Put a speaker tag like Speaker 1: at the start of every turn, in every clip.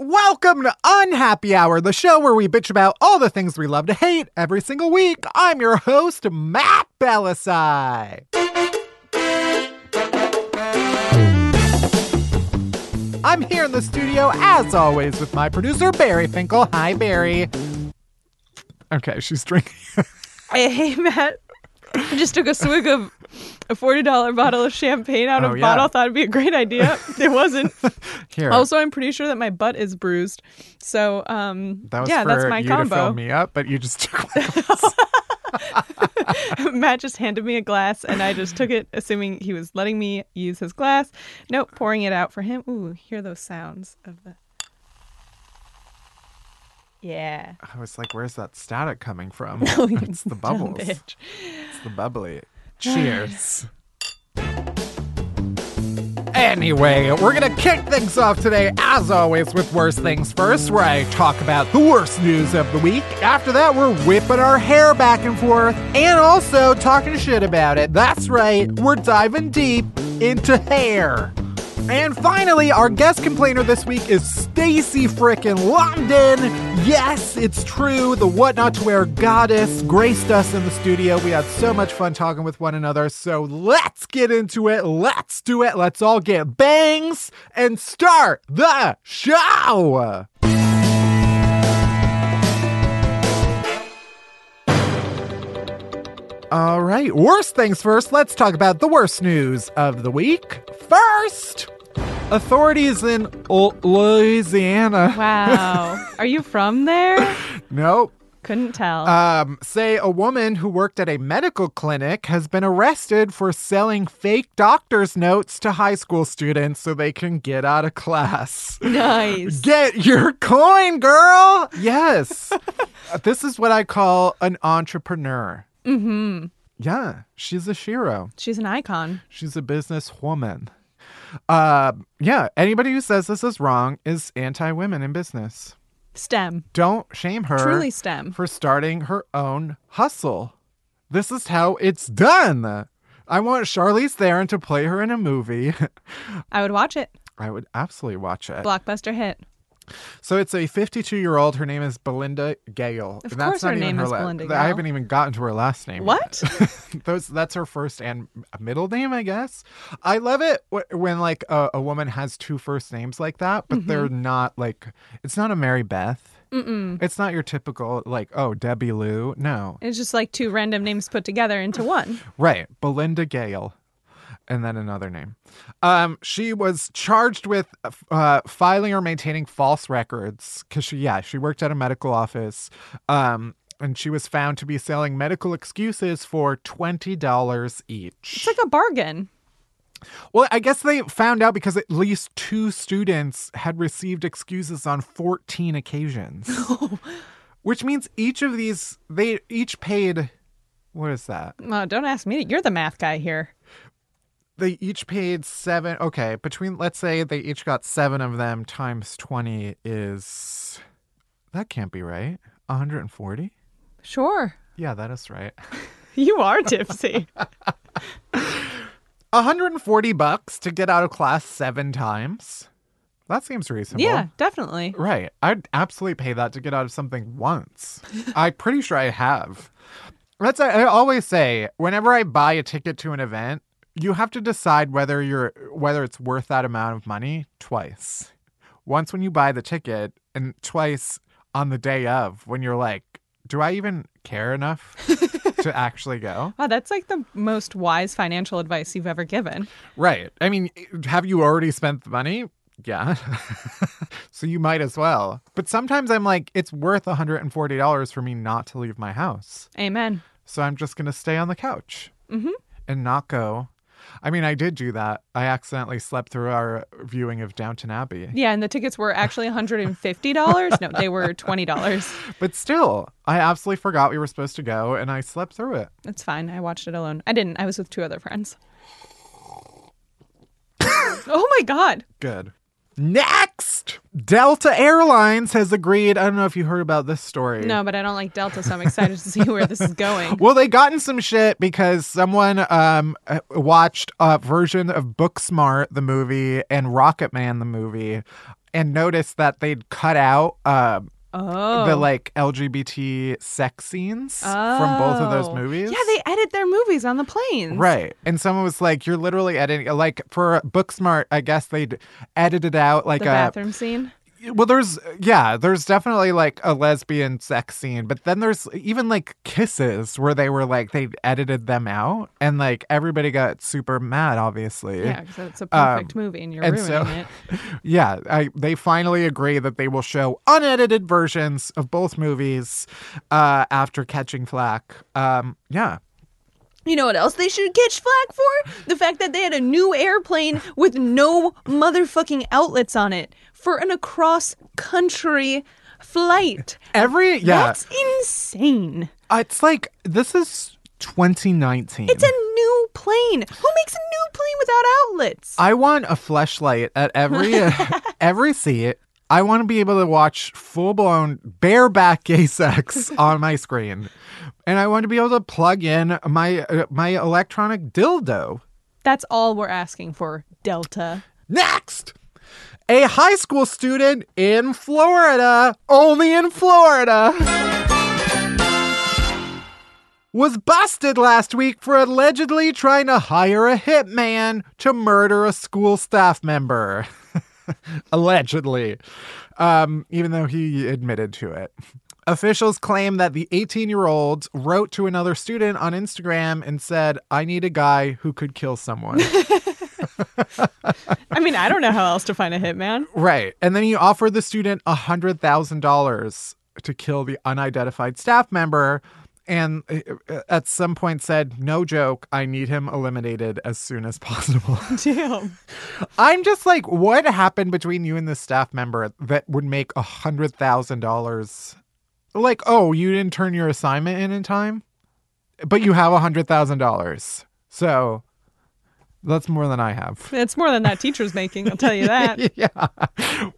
Speaker 1: Welcome to Unhappy Hour, the show where we bitch about all the things we love to hate every single week. I'm your host, Matt Bellassai. I'm here in the studio, as always, with my producer, Bari Finkel. Hi, Bari. Okay, she's drinking.
Speaker 2: Hey, Matt. I just took a swig of a forty dollar bottle of champagne out
Speaker 1: Oh,
Speaker 2: of a
Speaker 1: yeah.
Speaker 2: bottle. Thought it'd be a great idea. It wasn't.
Speaker 1: Here.
Speaker 2: also, I'm pretty sure that my butt is bruised. So, um,
Speaker 1: that was
Speaker 2: yeah, that's my
Speaker 1: you to fill
Speaker 2: combo.
Speaker 1: me up, but you just took
Speaker 2: Matt just handed me a glass, and I just took it, assuming he was letting me use his glass. Nope, pouring it out for him. Ooh, hear those sounds of the. Yeah.
Speaker 1: I was like, where's that static coming from?
Speaker 2: Oh,
Speaker 1: it's the bubbles. It's the bubbly. Cheers. Anyway, we're gonna kick things off today, as always, with Worst Things First, where I talk about the worst news of the week. After that, we're whipping our hair back and forth and also talking shit about it. That's right, we're diving deep into hair. And finally, our guest complainer this week is Stacy frickin' London. Yes, it's true. The What Not to Wear goddess graced us in the studio. We had so much fun talking with one another. So let's get into it. Let's do it. Let's all get bangs and start the show. All right, worst things first. Let's talk about the worst news of the week. First, authorities in Louisiana.
Speaker 2: Wow. Are you from there?
Speaker 1: Nope.
Speaker 2: Couldn't tell.
Speaker 1: Um, say a woman who worked at a medical clinic has been arrested for selling fake doctor's notes to high school students so they can get out of class.
Speaker 2: nice.
Speaker 1: Get your coin, girl. Yes. Uh, this is what I call an entrepreneur.
Speaker 2: Mm-hmm.
Speaker 1: Yeah, she's a shiro.
Speaker 2: She's an icon.
Speaker 1: She's a businesswoman. Uh, yeah, anybody who says this is wrong is anti women in business.
Speaker 2: STEM.
Speaker 1: Don't shame her
Speaker 2: Truly STEM.
Speaker 1: for starting her own hustle. This is how it's done. I want Charlize Theron to play her in a movie.
Speaker 2: I would watch it.
Speaker 1: I would absolutely watch it.
Speaker 2: Blockbuster hit.
Speaker 1: So it's a 52 year old. Her name is Belinda Gale.
Speaker 2: Of
Speaker 1: And that's
Speaker 2: course
Speaker 1: not
Speaker 2: her
Speaker 1: even
Speaker 2: name
Speaker 1: her
Speaker 2: is
Speaker 1: la-
Speaker 2: Belinda
Speaker 1: I haven't even gotten to her last name.
Speaker 2: What?
Speaker 1: Those that's her first and middle name, I guess. I love it when like a, a woman has two first names like that, but
Speaker 2: Mm-hmm.
Speaker 1: they're not like it's not a Mary Beth.
Speaker 2: Mm-mm.
Speaker 1: It's not your typical like oh Debbie Lou. No,
Speaker 2: It's just like two random names put together into one.
Speaker 1: Right, Belinda Gale, and then another name. Um, she was charged with uh, filing or maintaining false records because she, yeah, she worked at a medical office. Um, and she was found to be selling medical excuses for twenty dollars each.
Speaker 2: It's like a bargain.
Speaker 1: Well, I guess they found out because at least two students had received excuses on 14 occasions. Which means each of these, they each paid, what is that?
Speaker 2: Well, don't ask me. You're the math guy here.
Speaker 1: They each paid seven. Okay, between, let's say they each got seven of them times 20 is, that can't be right. 140?
Speaker 2: Sure.
Speaker 1: Yeah, that is right.
Speaker 2: You are tipsy.
Speaker 1: 140 bucks to get out of class seven times. That seems reasonable.
Speaker 2: yeah, definitely.
Speaker 1: Right. I'd absolutely pay that to get out of something once. I'm pretty sure I have. That's I always say whenever I buy a ticket to an event, you have to decide whether you're whether it's worth that amount of money twice. Once when you buy the ticket, and twice on the day of when you're like, do I even care enough to actually go?
Speaker 2: Wow, that's like the most wise financial advice you've ever given.
Speaker 1: Right. I mean, have you already spent the money? Yeah. so you might as well. But sometimes I'm like, it's worth $140 for me not to leave my house.
Speaker 2: Amen.
Speaker 1: So I'm just going to stay on the couch
Speaker 2: Mhm.
Speaker 1: and not go. I mean, I did do that. I accidentally slept through our viewing of Downton Abbey.
Speaker 2: Yeah, and the tickets were actually $150. No, they were $20.
Speaker 1: But still, I absolutely forgot we were supposed to go and I slept through it.
Speaker 2: That's fine. I watched it alone. I didn't. I was with two other friends. oh my god.
Speaker 1: Good. Next, Delta Airlines has agreed. I don't know if you heard about this story.
Speaker 2: No, but I don't like Delta, so I'm excited to see where this is going.
Speaker 1: Well, they got in some shit because someone um uh, watched a version of Booksmart the movie and Rocketman the movie and noticed that they'd cut out uh,
Speaker 2: Oh.
Speaker 1: the like LGBT sex scenes from both of those
Speaker 2: Oh.
Speaker 1: movies.
Speaker 2: Yeah, they edit their movies on the planes.
Speaker 1: Right. And someone was like, You're literally editing like for Booksmart, I guess they'd edited out like
Speaker 2: The
Speaker 1: a
Speaker 2: bathroom scene.
Speaker 1: Well, there's yeah, there's definitely like a lesbian sex scene, but then there's even like kisses where they were like they edited them out, and like everybody got super mad, obviously.
Speaker 2: Yeah, because it's a perfect
Speaker 1: Um,
Speaker 2: movie and you're
Speaker 1: and
Speaker 2: ruining
Speaker 1: so-
Speaker 2: it.
Speaker 1: yeah. I, they finally agree that they will show unedited versions of both movies uh, after catching flack. Um, yeah,
Speaker 2: You know what else they should catch flack for? The fact that they had a new airplane with no motherfucking outlets on it for an across country flight.
Speaker 1: every yeah,
Speaker 2: That's insane.
Speaker 1: Uh, it's like this is 2019.
Speaker 2: It's a new plane. Who makes a new plane without outlets?
Speaker 1: I want a flashlight at every every seat. I want to be able to watch full blown bareback gay sex on my screen, and I want to be able to plug in my uh, my electronic dildo.
Speaker 2: That's all we're asking for, Delta.
Speaker 1: Next, a high school student in Florida, only in Florida. Was busted last week for allegedly trying to hire a hitman to murder a school staff member. allegedly, um, even though he admitted to it. Officials claim that the 18 year old wrote to another student on Instagram and said, I need a guy who could kill someone.
Speaker 2: I mean, I don't know how else to find a hitman.
Speaker 1: Right. And then he offered the student $100,000 to kill the unidentified staff member. And uh, at some point said, no joke, I need him eliminated as soon as possible.
Speaker 2: Damn.
Speaker 1: I'm just like, what happened between you and this staff member that would make a $100,000? Like, oh, you didn't turn your assignment in in time, but you have a $100,000. So that's more than I have.
Speaker 2: It's more than that teacher's making, I'll tell you that.
Speaker 1: yeah.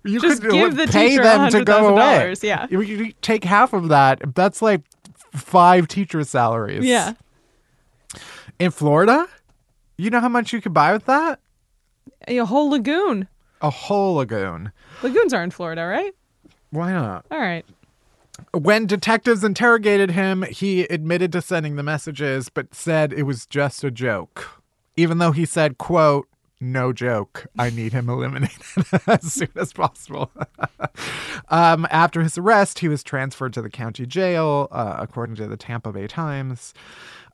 Speaker 1: You
Speaker 2: Just
Speaker 1: could
Speaker 2: give the
Speaker 1: pay
Speaker 2: teacher
Speaker 1: them to go away.
Speaker 2: $100,000, yeah.
Speaker 1: You, you take half of that. That's like five teacher salaries.
Speaker 2: Yeah.
Speaker 1: In Florida, you know how much you could buy with that?
Speaker 2: A whole lagoon.
Speaker 1: A whole lagoon.
Speaker 2: Lagoons are in Florida, right?
Speaker 1: Why not?
Speaker 2: All right.
Speaker 1: When detectives interrogated him, he admitted to sending the messages, but said it was just a joke. Even though he said, quote, no joke, I need him eliminated as soon as possible. um, after his arrest, he was transferred to the county jail, uh, according to the Tampa Bay Times.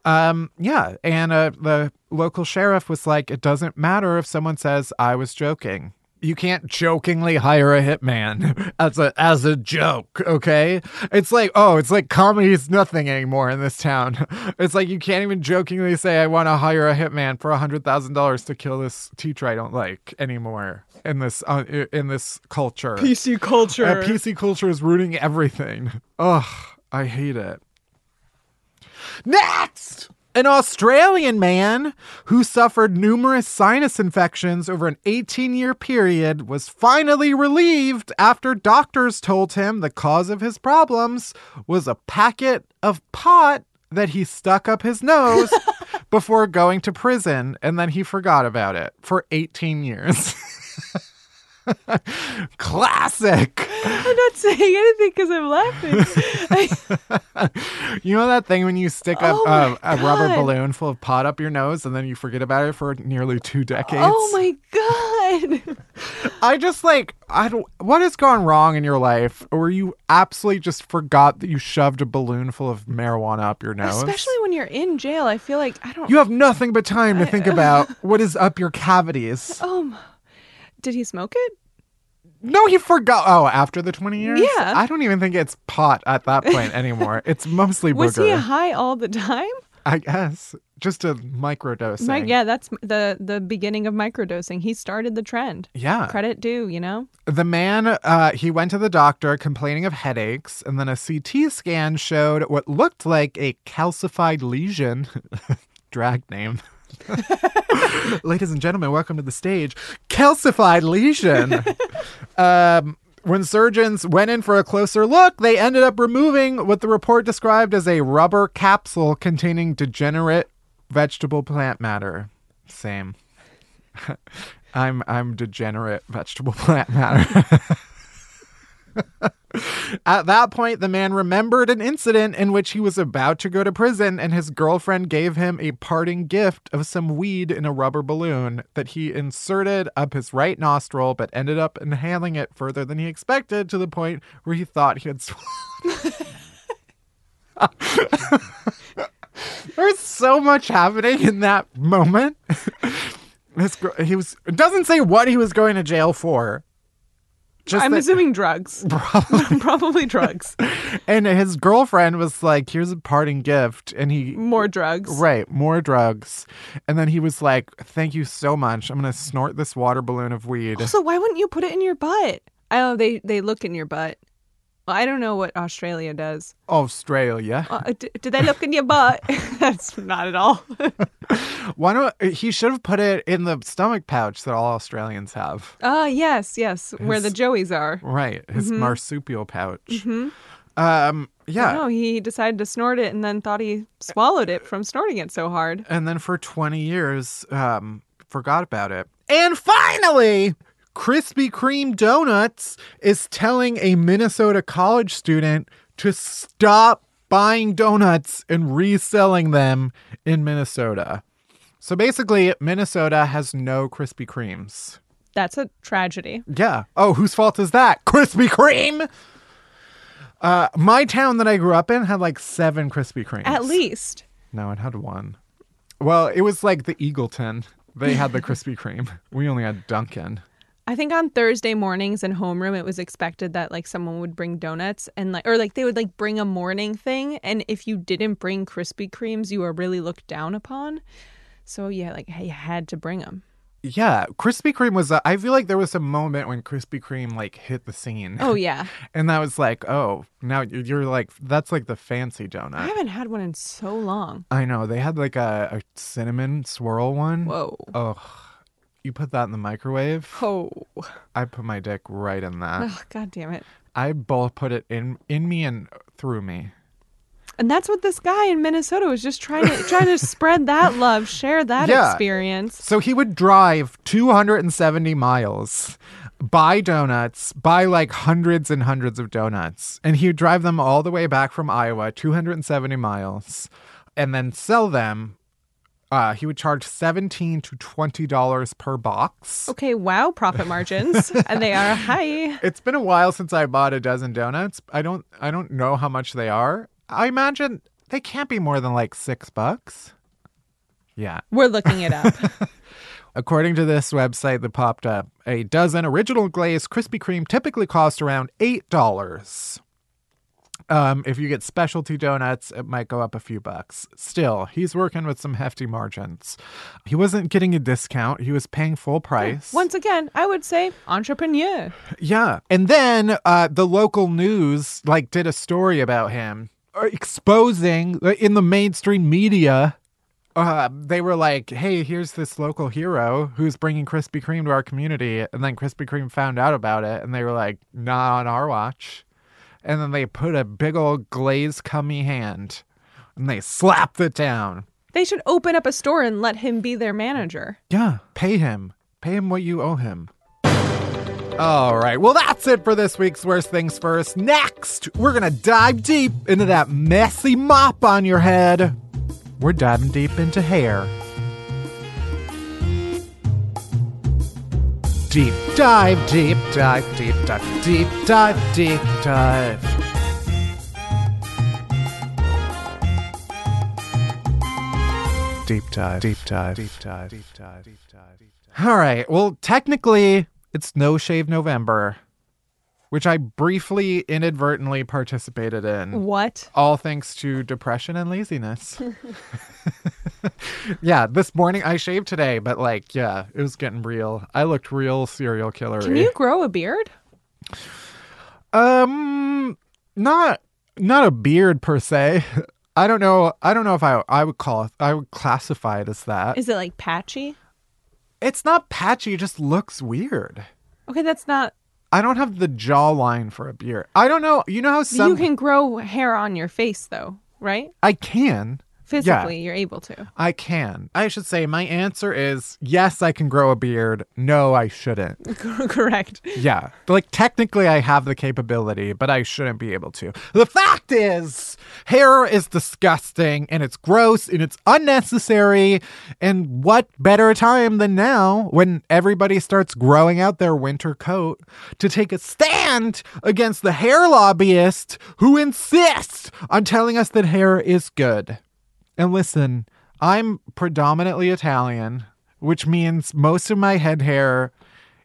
Speaker 1: Um, yeah, and uh, the local sheriff was like, it doesn't matter if someone says I was joking. You can't jokingly hire a hitman as a as a joke, okay? It's like, oh, it's like comedy is nothing anymore in this town. It's like you can't even jokingly say I want to hire a hitman for a hundred thousand dollars to kill this teacher I don't like anymore in this uh, in this culture.
Speaker 2: PC culture.
Speaker 1: Uh, PC culture is ruining everything. Ugh, I hate it. Next! An Australian man who suffered numerous sinus infections over an 18 year period was finally relieved after doctors told him the cause of his problems was a packet of pot that he stuck up his nose before going to prison and then he forgot about it for 18 years. Classic.
Speaker 2: I'm not saying anything because I'm laughing.
Speaker 1: You know that thing when you stick a,
Speaker 2: Oh
Speaker 1: a,
Speaker 2: my
Speaker 1: a rubber balloon full of pot up your nose and then you forget about it for nearly two decades?
Speaker 2: oh my god.
Speaker 1: I just like I don't. What has gone wrong in your life, where you absolutely just forgot that you shoved a balloon full of marijuana up your nose?
Speaker 2: Especially when you're in jail, I feel like I don't.
Speaker 1: you have nothing but time to think about what is up your cavities.
Speaker 2: um, did he smoke it?
Speaker 1: No, he forgot. Oh, after the twenty years,
Speaker 2: Yeah.
Speaker 1: I don't even think it's pot at that point anymore. it's mostly booger.
Speaker 2: Was he high all the time?
Speaker 1: I guess just a microdosing.
Speaker 2: Right, yeah, that's the the beginning of microdosing. He started the trend.
Speaker 1: Yeah.
Speaker 2: Credit due, you know.
Speaker 1: The man, uh, he went to the doctor complaining of headaches, and then a CT scan showed what looked like a calcified lesion. Drag name. Ladies and gentlemen, welcome to the stage. Calcified lesion. um, when surgeons went in for a closer look, they ended up removing what the report described as a rubber capsule containing degenerate vegetable plant matter. Same. I'm I'm degenerate vegetable plant matter. At that point, the man remembered an incident in which he was about to go to prison, and his girlfriend gave him a parting gift of some weed in a rubber balloon that he inserted up his right nostril, but ended up inhaling it further than he expected to the point where he thought he had swallowed. There's so much happening in that moment. This he was doesn't say what he was going to jail for. Just
Speaker 2: I'm
Speaker 1: that-
Speaker 2: assuming drugs. Probably drugs.
Speaker 1: and his girlfriend was like, "Here's a parting gift," and he
Speaker 2: More drugs.
Speaker 1: right more drugs, and then he was like, "Thank you so much. I'm gonna snort this water balloon of weed."
Speaker 2: Also, why wouldn't you put it in your butt? I know they they look in your butt. I don't know what Australia does.
Speaker 1: Australia.
Speaker 2: Uh, d- do they look in your butt? That's not at all.
Speaker 1: Why don't he should have put it in the stomach pouch that all Australians have?
Speaker 2: Ah, yes, yes, where the
Speaker 1: His-
Speaker 2: Joeys are.
Speaker 1: Right, his
Speaker 2: Mm-hmm.
Speaker 1: marsupial pouch. Um, yeah.
Speaker 2: No, he decided to snort it and then thought he swallowed it from snorting it so hard.
Speaker 1: and then for 20 years um forgot about it and finally krispy kreme donuts is telling a minnesota college student to stop buying donuts and reselling them in minnesota so basically minnesota has no krispy kremes
Speaker 2: That's a tragedy.
Speaker 1: yeah oh whose fault is that krispy kreme uh, my town that I grew up in had like seven Krispy Kremes.
Speaker 2: At least.
Speaker 1: No, it had one. Well, it was like the Eagleton. They had the Krispy Kreme. We only had Dunkin'.
Speaker 2: I think on Thursday mornings in homeroom, it was expected that like someone would bring donuts and like, or like they would like bring a morning thing. And if you didn't bring Krispy Kremes, you were really looked down upon. So yeah, like you had to bring them.
Speaker 1: Yeah, Krispy Kreme was. I feel like there was a moment when Krispy Kreme like hit the scene.
Speaker 2: Oh yeah,
Speaker 1: and that was like, oh, now you're you're like, that's like the fancy donut.
Speaker 2: I haven't had one in so long.
Speaker 1: I know they had like a, a cinnamon swirl one.
Speaker 2: Whoa.
Speaker 1: Oh, you put that in the microwave.
Speaker 2: Oh,
Speaker 1: I put my dick right in that.
Speaker 2: Ugh, god damn it.
Speaker 1: I both put it in in me and through me.
Speaker 2: And that's what this guy in Minnesota was just trying to trying to spread that love, share that
Speaker 1: Yeah.
Speaker 2: experience.
Speaker 1: So he would drive 270 miles, buy donuts, buy like hundreds and hundreds of donuts, and he would drive them all the way back from Iowa, 270 miles, and then sell them. Uh, he would charge 17 to 20 dollars per box.
Speaker 2: Okay, wow, profit margins, and they are high.
Speaker 1: It's been a while since I bought a dozen donuts. I don't I don't know how much they are. I imagine they can't be more than like 6 bucks. Yeah.
Speaker 2: We're looking it up.
Speaker 1: According to this website that popped up, a dozen original glazed Krispy Kreme typically cost around $8. Um, if you get specialty donuts, it might go up a few bucks. Still, he's working with some hefty margins. He wasn't getting a discount, he was paying full price.
Speaker 2: Once again, I would say entrepreneur.
Speaker 1: Yeah. And then uh, the local news like did a story about him uh, exposing uh, in the mainstream media. Uh, they were like, "Hey, here's this local hero who's bringing Krispy Kreme to our community," and then Krispy Kreme found out about it, and they were like, "Not on our watch." And then they put a big old glazed cummy hand, and they slapped it down.
Speaker 2: They should open up a store and let him be their manager.
Speaker 1: Yeah, pay him, pay him what you owe him. All right. Well, that's it for this week's Worst Things First. Next, we're going to dive deep into that messy mop on your head. We're diving deep into hair. Deep dive, deep dive, deep dive, deep dive, deep dive. Deep dive, deep dive, deep dive, deep dive, deep dive. All right. Well, technically, it's No Shave November, which I briefly inadvertently participated in.
Speaker 2: What?
Speaker 1: All thanks to depression and laziness. yeah, this morning I shaved today, but like, yeah, it was getting real. I looked real serial killer.
Speaker 2: Can you grow a beard?
Speaker 1: Um, not not a beard per se. I don't know. I don't know if I I would call it. I would classify it as that.
Speaker 2: Is it like patchy?
Speaker 1: It's not patchy. It just looks weird.
Speaker 2: Okay, that's not.
Speaker 1: I don't have the jawline for a beard. I don't know. You know how some
Speaker 2: you can grow hair on your face though, right?
Speaker 1: I can.
Speaker 2: Physically, you're able to.
Speaker 1: I can. I should say my answer is yes, I can grow a beard. No, I shouldn't.
Speaker 2: Correct.
Speaker 1: Yeah. Like technically I have the capability, but I shouldn't be able to. The fact is, hair is disgusting and it's gross and it's unnecessary. And what better time than now when everybody starts growing out their winter coat to take a stand against the hair lobbyist who insists on telling us that hair is good. And listen, I'm predominantly Italian, which means most of my head hair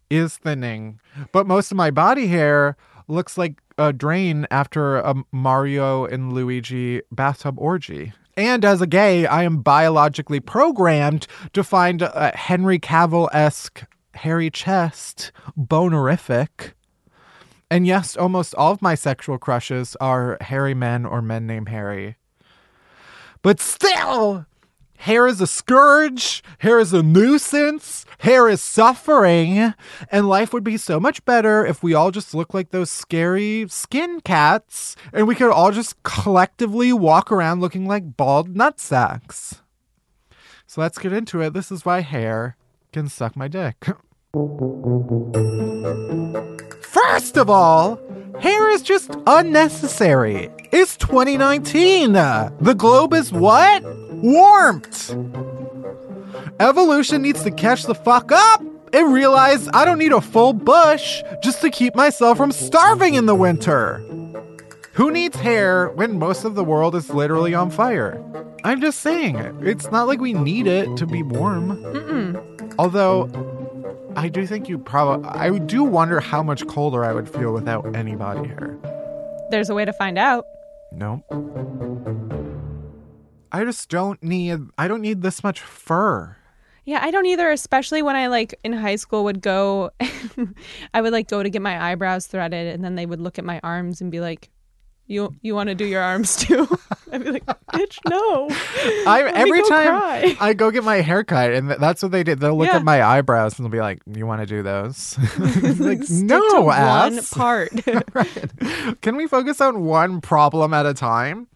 Speaker 1: is thinning, but most of my body hair looks like a drain after a Mario and Luigi bathtub orgy. And as a gay, I am biologically programmed to find a Henry Cavill esque hairy chest bonerific. And yes, almost all of my sexual crushes are hairy men or men named Harry. But still, hair is a scourge, hair is a nuisance, hair is suffering, and life would be so much better if we all just looked like those scary skin cats and we could all just collectively walk around looking like bald nutsacks. So let's get into it. This is why hair can suck my dick. First of all, hair is just unnecessary. It's 2019. The globe is what? Warmth. Evolution needs to catch the fuck up and realize I don't need a full bush just to keep myself from starving in the winter. Who needs hair when most of the world is literally on fire? I'm just saying, it's not like we need it to be warm.
Speaker 2: Mm-mm.
Speaker 1: Although, I do think you probably. I do wonder how much colder I would feel without any body hair.
Speaker 2: There's a way to find out.
Speaker 1: No. I just don't need. I don't need this much fur.
Speaker 2: Yeah, I don't either, especially when I like in high school would go I would like go to get my eyebrows threaded and then they would look at my arms and be like, You you want to do your arms too? I'd be like, bitch, no.
Speaker 1: I
Speaker 2: Let
Speaker 1: every
Speaker 2: go
Speaker 1: time
Speaker 2: cry."
Speaker 1: I go get my hair cut, and that's what they did. They'll look
Speaker 2: Yeah.
Speaker 1: at my eyebrows and they'll be like, "You want to do those?" like, no,
Speaker 2: to one part.
Speaker 1: right. Can we focus on one problem at a time?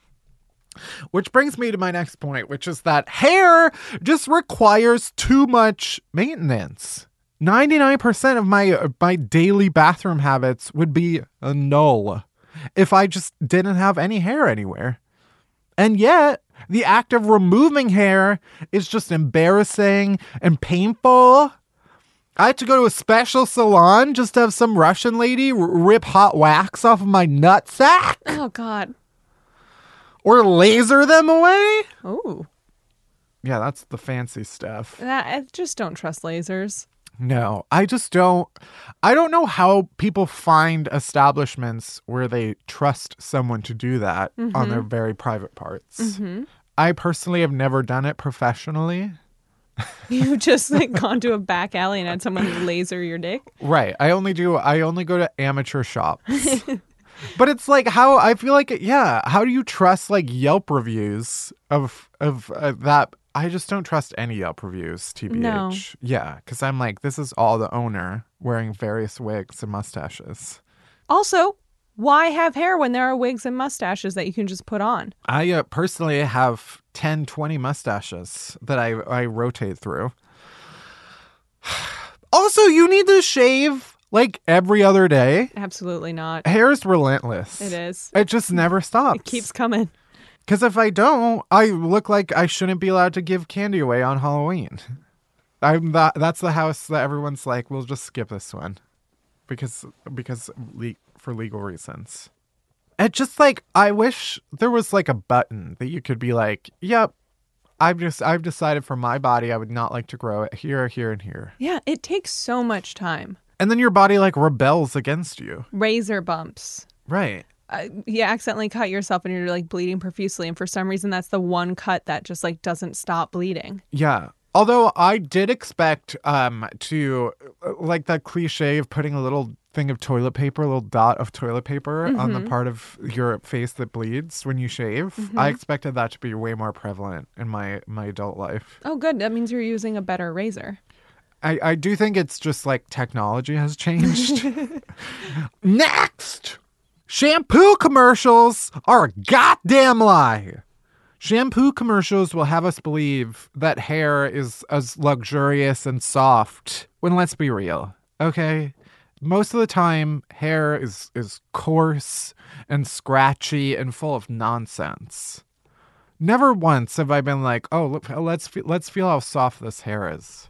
Speaker 1: Which brings me to my next point, which is that hair just requires too much maintenance. 99% of my uh, my daily bathroom habits would be a null if I just didn't have any hair anywhere. And yet, the act of removing hair is just embarrassing and painful. I had to go to a special salon just to have some Russian lady r- rip hot wax off of my nutsack
Speaker 2: oh God.
Speaker 1: or laser them away.
Speaker 2: Oh.
Speaker 1: Yeah, that's the fancy stuff.
Speaker 2: That I just don't trust lasers.
Speaker 1: No, I just don't. I don't know how people find establishments where they trust someone to do that on their very private parts. I personally have never done it professionally.
Speaker 2: You just like gone to a back alley and had someone laser your dick.
Speaker 1: Right. I only do I only go to amateur shops. but it's like how I feel like yeah, how do you trust like Yelp reviews of of uh, that I just don't trust any Yelp reviews, TBH.
Speaker 2: No.
Speaker 1: Yeah, cuz I'm like this is all the owner wearing various wigs and mustaches.
Speaker 2: Also, why have hair when there are wigs and mustaches that you can just put on?
Speaker 1: I uh, personally have 10 20 mustaches that I I rotate through. Also, you need to shave like every other day?
Speaker 2: Absolutely not.
Speaker 1: Hair is relentless.
Speaker 2: It is.
Speaker 1: It just never stops.
Speaker 2: It keeps coming.
Speaker 1: Because if I don't, I look like I shouldn't be allowed to give candy away on Halloween. I'm that. That's the house that everyone's like, we'll just skip this one, because because le- for legal reasons. It just like I wish there was like a button that you could be like, yep, I've just I've decided for my body I would not like to grow it here, here, and here,
Speaker 2: Yeah, it takes so much time.
Speaker 1: and then your body like rebels against you,
Speaker 2: Razor bumps.
Speaker 1: right?
Speaker 2: Uh, you accidentally cut yourself and you're like bleeding profusely, and for some reason that's the one cut that just like doesn't stop bleeding.
Speaker 1: Yeah. Although I did expect um to uh, like that cliche of putting a little thing of toilet paper, a little dot of toilet paper on the part of your face that bleeds when you shave. I expected that to be way more prevalent in my my adult life.
Speaker 2: Oh, good. That means you're using a better razor.
Speaker 1: I I do think it's just like technology has changed. Next, shampoo commercials are a goddamn lie. Shampoo commercials will have us believe that hair is as luxurious and soft when let's be real, okay? Most of the time hair is is coarse and scratchy and full of nonsense. Never once have I been like, "Oh, let's let's feel how soft this hair is."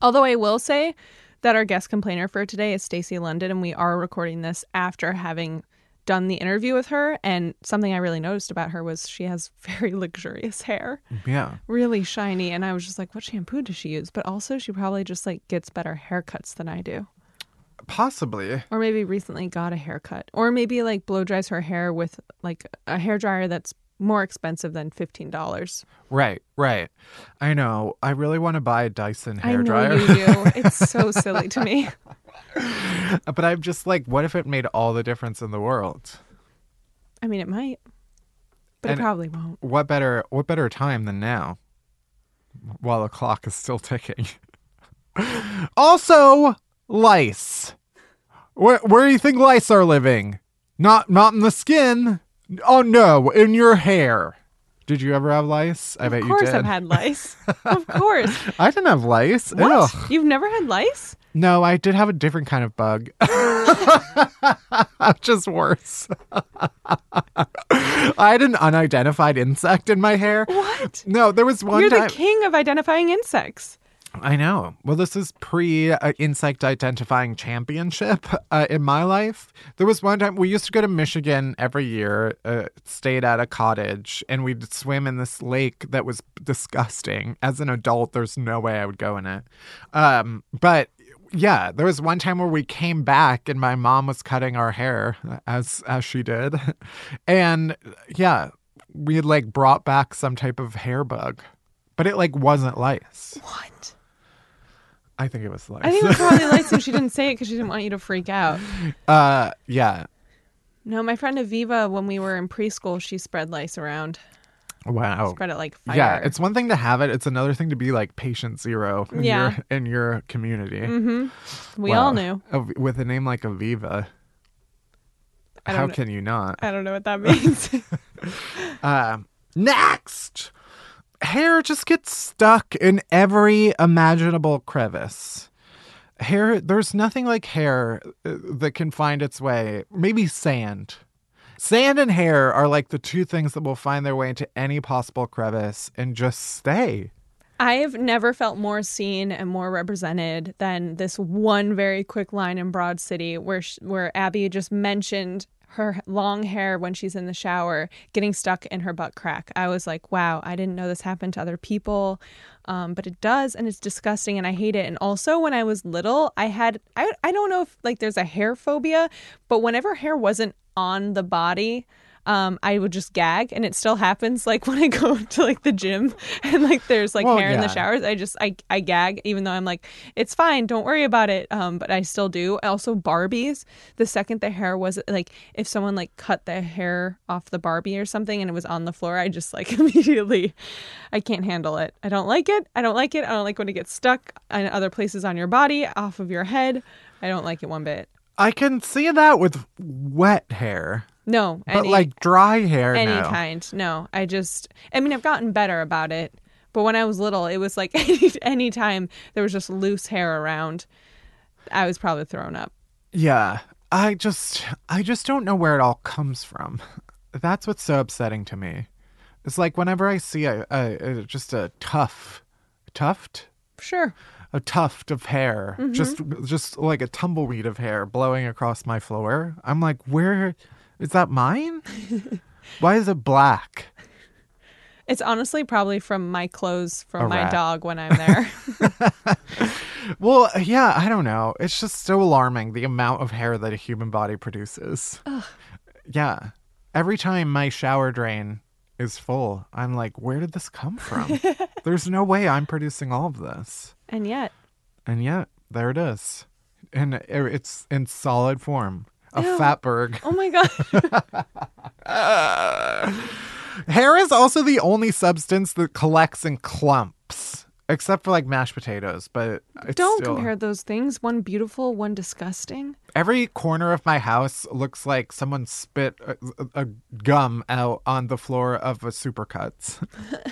Speaker 2: Although I will say that our guest complainer for today is Stacy London, and we are recording this after having done the interview with her. And something I really noticed about her was she has very luxurious hair,
Speaker 1: Yeah.
Speaker 2: really shiny. And I was just like, what shampoo does she use? But also, she probably just like gets better haircuts than I do.
Speaker 1: Possibly.
Speaker 2: Or maybe recently got a haircut. Or maybe like blow dries her hair with like a hair dryer that's more expensive than $15.
Speaker 1: Right, right. I know. I really want to buy a Dyson
Speaker 2: hairdryer.
Speaker 1: I
Speaker 2: know
Speaker 1: dryer.
Speaker 2: you do. It's so silly to me.
Speaker 1: but I'm just like, what if it made all the difference in the world?
Speaker 2: I mean, it might, but
Speaker 1: And-
Speaker 2: it probably won't.
Speaker 1: What better what better time than now? While the clock is still ticking. also, lice. Where where do you think lice are living? Not not in the skin. Oh no, in your hair. Did you ever have lice? I bet
Speaker 2: of course,
Speaker 1: you did.
Speaker 2: I've had lice. of course.
Speaker 1: I didn't have lice.
Speaker 2: What?
Speaker 1: Ugh.
Speaker 2: You've never had lice?
Speaker 1: No, I did have a different kind of bug. Just worse. I had an unidentified insect in my hair.
Speaker 2: What?
Speaker 1: No, there was one
Speaker 2: You're
Speaker 1: time.
Speaker 2: the king of identifying insects.
Speaker 1: I know. Well, this is pre uh, insect identifying championship uh, in my life. There was one time we used to go to Michigan every year, uh, stayed at a cottage, and we'd swim in this lake that was disgusting. As an adult, there's no way I would go in it. Um, but yeah, there was one time where we came back and my mom was cutting our hair as as she did, and yeah, we had like brought back some type of hair bug, but it like wasn't lice.
Speaker 2: What?
Speaker 1: I think it was lice.
Speaker 2: I think it was probably lice and she didn't say it because she didn't want you to freak out.
Speaker 1: uh, yeah.
Speaker 2: No, my friend Aviva, when we were in preschool, she spread lice around.
Speaker 1: Wow.
Speaker 2: Spread it like fire.
Speaker 1: Yeah, it's one thing to have it. It's another thing to be like patient zero in
Speaker 2: Yeah.
Speaker 1: your in your community.
Speaker 2: we
Speaker 1: Wow.
Speaker 2: all knew.
Speaker 1: With a name like Aviva, how
Speaker 2: know.
Speaker 1: can you not?
Speaker 2: I don't know what that means.
Speaker 1: Uh, next, hair just gets stuck in every imaginable crevice. Hair, there's nothing like hair uh, that can find its way. Maybe sand. Sand and hair are like the two things that will find their way into any possible crevice and just stay.
Speaker 2: I've never felt more seen and more represented than this one very quick line in Broad City where sh- where Abby just mentioned her long hair when she's in the shower getting stuck in her butt crack. I was like, wow, I didn't know this happened to other people. Um, but it does and it's disgusting and I hate it. And also when I was little, I had I I don't know if like there's a hair phobia, but whenever hair wasn't on the body, um, I would just gag, and it still happens. Like when I go to like the gym, and like there's like
Speaker 1: Well,
Speaker 2: hair in the showers, I just I I gag, even though I'm like it's fine, don't worry about it. Um, but I still do. Also, Barbies. The second the hair was like, if someone like cut the hair off the Barbie or something, and it was on the floor, I just like immediately, I can't handle it. I don't like it. I don't like it. I don't like when it gets stuck in other places on your body, off of your head. I don't like it one bit.
Speaker 1: I can see that with wet hair,
Speaker 2: No,
Speaker 1: but
Speaker 2: any-
Speaker 1: like dry hair,
Speaker 2: any
Speaker 1: no.
Speaker 2: kind. No, I just, I mean, I've gotten better about it. But when I was little, it was like any any time there was just loose hair around. I was probably thrown up.
Speaker 1: Yeah. I just I just don't know where it all comes from. That's what's so upsetting to me. It's like whenever I see a, a, a just a tuft, tuft,
Speaker 2: Sure.
Speaker 1: A tuft of hair, mm-hmm. just just like a tumbleweed of hair blowing across my floor. I'm like, where is that mine? Why is it black?
Speaker 2: It's honestly probably from my clothes from
Speaker 1: A
Speaker 2: my
Speaker 1: rat.
Speaker 2: dog when I'm there.
Speaker 1: Well, yeah, I don't know. It's just so alarming the amount of hair that a human body produces. Yeah. Every time my shower drain is full, I'm like, where did this come from? There's no way I'm producing all of this.
Speaker 2: and yet,
Speaker 1: And yet, there it is. And it's in solid form. A
Speaker 2: Ew.
Speaker 1: fatberg.
Speaker 2: oh my god.
Speaker 1: Hair is also the only substance that collects in clumps, except for like mashed potatoes. But it's
Speaker 2: Don't
Speaker 1: still-
Speaker 2: compare those things. One beautiful, one disgusting.
Speaker 1: Every corner of my house looks like someone spit a, a gum out on the floor of a supercuts.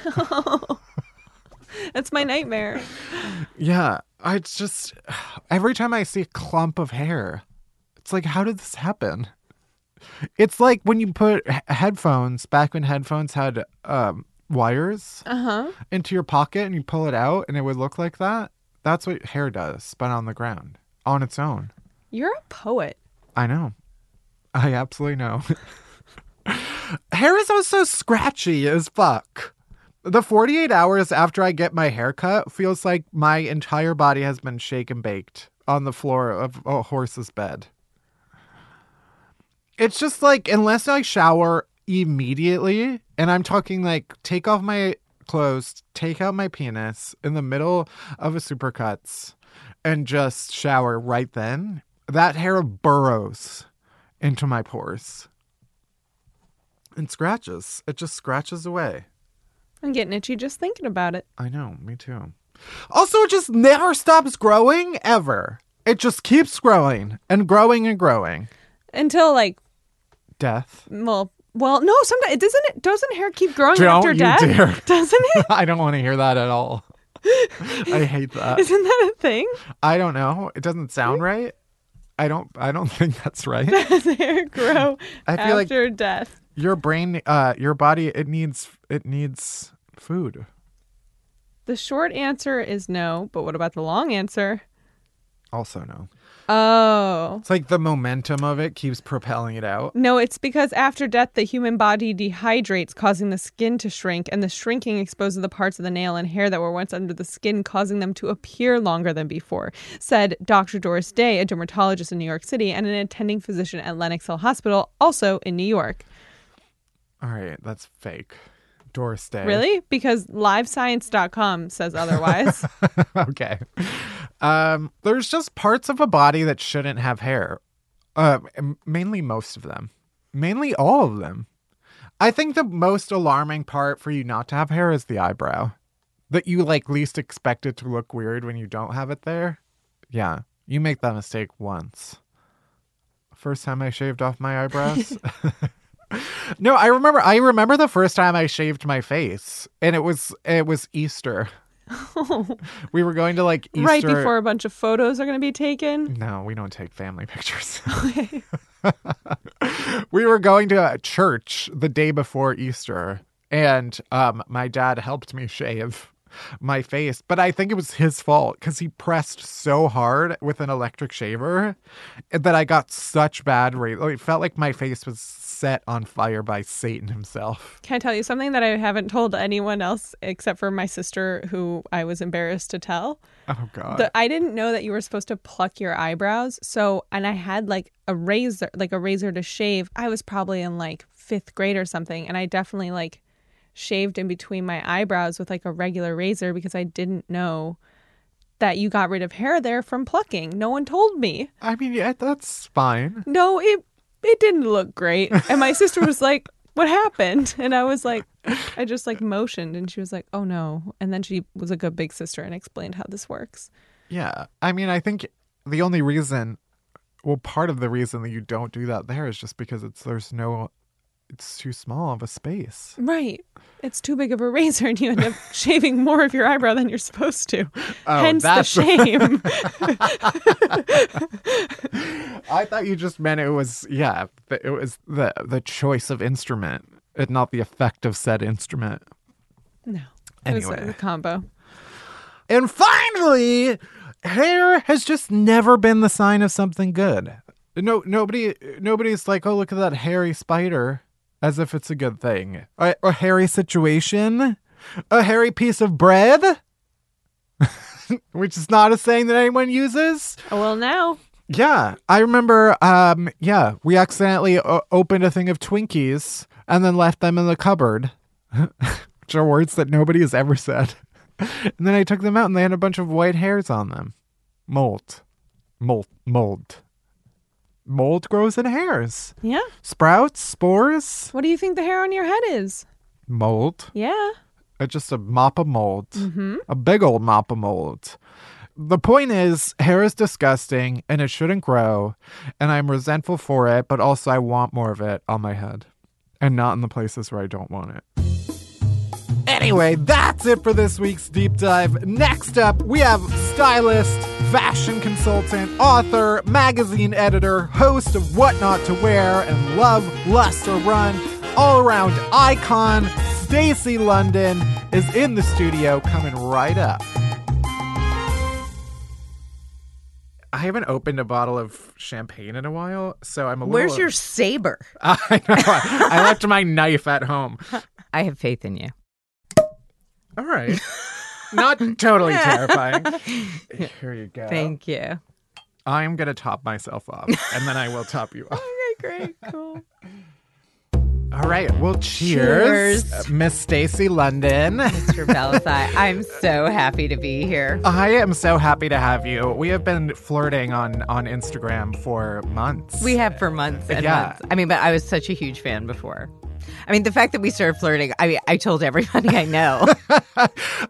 Speaker 2: That's my nightmare.
Speaker 1: yeah, I it's just every time I see a clump of hair, it's like, how did this happen? It's like when you put headphones back when headphones had um, wires
Speaker 2: Uh huh.
Speaker 1: into your pocket and you pull it out and it would look like that. That's what hair does, but on the ground on its own.
Speaker 2: You're a poet.
Speaker 1: I know. I absolutely know. hair is also scratchy as fuck. The 48 hours after I get my hair cut feels like my entire body has been shake and baked on the floor of a horse's bed. It's just like, unless I shower immediately, and I'm talking like take off my clothes, take out my penis in the middle of a supercuts, and just shower right then, that hair burrows into my pores and scratches. It just scratches away.
Speaker 2: I'm getting itchy just thinking about it.
Speaker 1: I know, me too. Also, it just never stops growing ever. It just keeps growing and growing and growing.
Speaker 2: Until like,
Speaker 1: Death.
Speaker 2: well, well, no. Sometimes it doesn't. It doesn't hair keep growing
Speaker 1: Don't
Speaker 2: after death?
Speaker 1: dare.
Speaker 2: Doesn't it?
Speaker 1: I don't want to hear that at all. I hate that.
Speaker 2: Isn't that a thing?
Speaker 1: I don't know. It doesn't sound right. I don't I don't think that's right.
Speaker 2: Does hair grow
Speaker 1: I feel like-
Speaker 2: after death?
Speaker 1: Your brain uh your body it needs it needs food.
Speaker 2: The short answer is no, but what about the long answer?
Speaker 1: Also no.
Speaker 2: Oh.
Speaker 1: It's like the momentum of it keeps propelling it out.
Speaker 2: No, it's because after death, the human body dehydrates, causing the skin to shrink, and the shrinking exposes the parts of the nail and hair that were once under the skin, causing them to appear longer than before, said Dr. Doris Day, a dermatologist in New York City and an attending physician at Lenox Hill Hospital, also in New York.
Speaker 1: All right, that's fake. Doris Day.
Speaker 2: Really? Because livescience.com says otherwise.
Speaker 1: okay. Um, there's just parts of a body that shouldn't have hair. Uh, mainly most of them. Mainly all of them. I think the most alarming part for you not to have hair is the eyebrow. That you like least expect it to look weird when you don't have it there. Yeah, you make that mistake once. First time I shaved off my eyebrows. no, I remember I remember the first time I shaved my face and it was it was Easter. We were going to like Easter
Speaker 2: right before a bunch of photos are going to be taken.
Speaker 1: no, we don't take family pictures. we were going to a church the day before Easter, and um, my dad helped me shave my face, but I think it was his fault because he pressed so hard with an electric shaver that I got such bad rate. It felt like my face was set on fire by Satan himself.
Speaker 2: Can I tell you something that I haven't told anyone else except for my sister, who I was embarrassed to tell?
Speaker 1: Oh God!
Speaker 2: The, I didn't know that you were supposed to pluck your eyebrows. So, and I had like a razor, like a razor to shave. I was probably in like fifth grade or something. And I definitely like shaved in between my eyebrows with like a regular razor because I didn't know that you got rid of hair there from plucking. No one told me.
Speaker 1: I mean, yeah, that's fine.
Speaker 2: No, it it didn't look great. And my sister was like, "What happened?" And I was like, I just like motioned and she was like, "Oh no." And then she was like a good big sister and explained how this works.
Speaker 1: Yeah. I mean, I think the only reason, well, part of the reason that you don't do that there is just because it's there's no it's too small of a space.
Speaker 2: Right. It's too big of a razor, and you end up shaving more of your eyebrow than you're supposed to.
Speaker 1: Oh,
Speaker 2: Hence the shame.
Speaker 1: I thought you just meant it was yeah, it was the the choice of instrument and not the effect of said instrument.
Speaker 2: no. It was
Speaker 1: Anyway.
Speaker 2: a combo.
Speaker 1: And finally, hair has just never been the sign of something good. No, nobody, nobody's like, oh, look at that hairy spider, as if it's a good thing. A, a hairy situation, a hairy piece of bread, which is not a saying that anyone uses.
Speaker 2: Well, now.
Speaker 1: Yeah, I remember. Um, yeah, we accidentally o- opened a thing of Twinkies and then left them in the cupboard, which are words that nobody has ever said. And then I took them out, and they had a bunch of white hairs on them. Mold, mold, mold, mold grows in hairs.
Speaker 2: Yeah.
Speaker 1: Sprouts, spores,
Speaker 2: What do you think the hair on your head is?
Speaker 1: mold.
Speaker 2: Yeah.
Speaker 1: Uh, just a mop of mold, a big old mop of mold. The point is, hair is disgusting and it shouldn't grow, and I'm resentful for it, but also I want more of it on my head and not in the places where I don't want it. Anyway, that's it for this week's deep dive. Next up, we have stylist, fashion consultant, author, magazine editor, host of What Not to Wear and Love, Lust, or Run, all around icon, Stacy London is in the studio coming right up. I haven't opened a bottle of champagne in a while, so I'm a little.
Speaker 3: Where's your saber?
Speaker 1: I know. I, I left my knife at home.
Speaker 3: I have faith in you.
Speaker 1: All right. Not totally terrifying. Here you go.
Speaker 3: Thank you.
Speaker 1: I'm going to top myself off, and then I will top you off.
Speaker 3: Okay, great, cool.
Speaker 1: All right. Well, cheers,
Speaker 3: Cheers.
Speaker 1: Uh, Miss Stacy London.
Speaker 3: Mr. Bellassai, I'm so happy to be here.
Speaker 1: I am so happy to have you. We have been flirting on on Instagram for months.
Speaker 3: We have for months and
Speaker 1: Yeah.
Speaker 3: months. I mean, but I was such a huge fan before. I mean, the fact that we started flirting, I mean, I told everybody I know.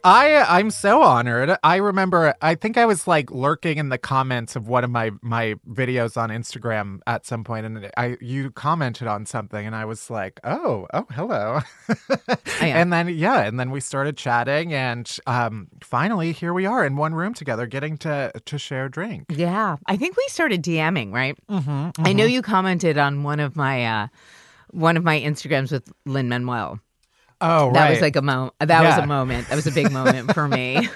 Speaker 1: I I'm so honored. I remember I think I was like lurking in the comments of one of my my videos on Instagram at some point and I you commented on something and I was like, "Oh, oh, hello." and then yeah, and then we started chatting and um finally here we are in one room together getting to to share a drink.
Speaker 3: yeah. I think we started DMing, right?
Speaker 1: Mm-hmm,
Speaker 3: I know you commented on one of my, uh, one of my Instagrams with Lin-Manuel.
Speaker 1: Oh,
Speaker 3: That was like a moment. That was a moment. That was a big moment for me.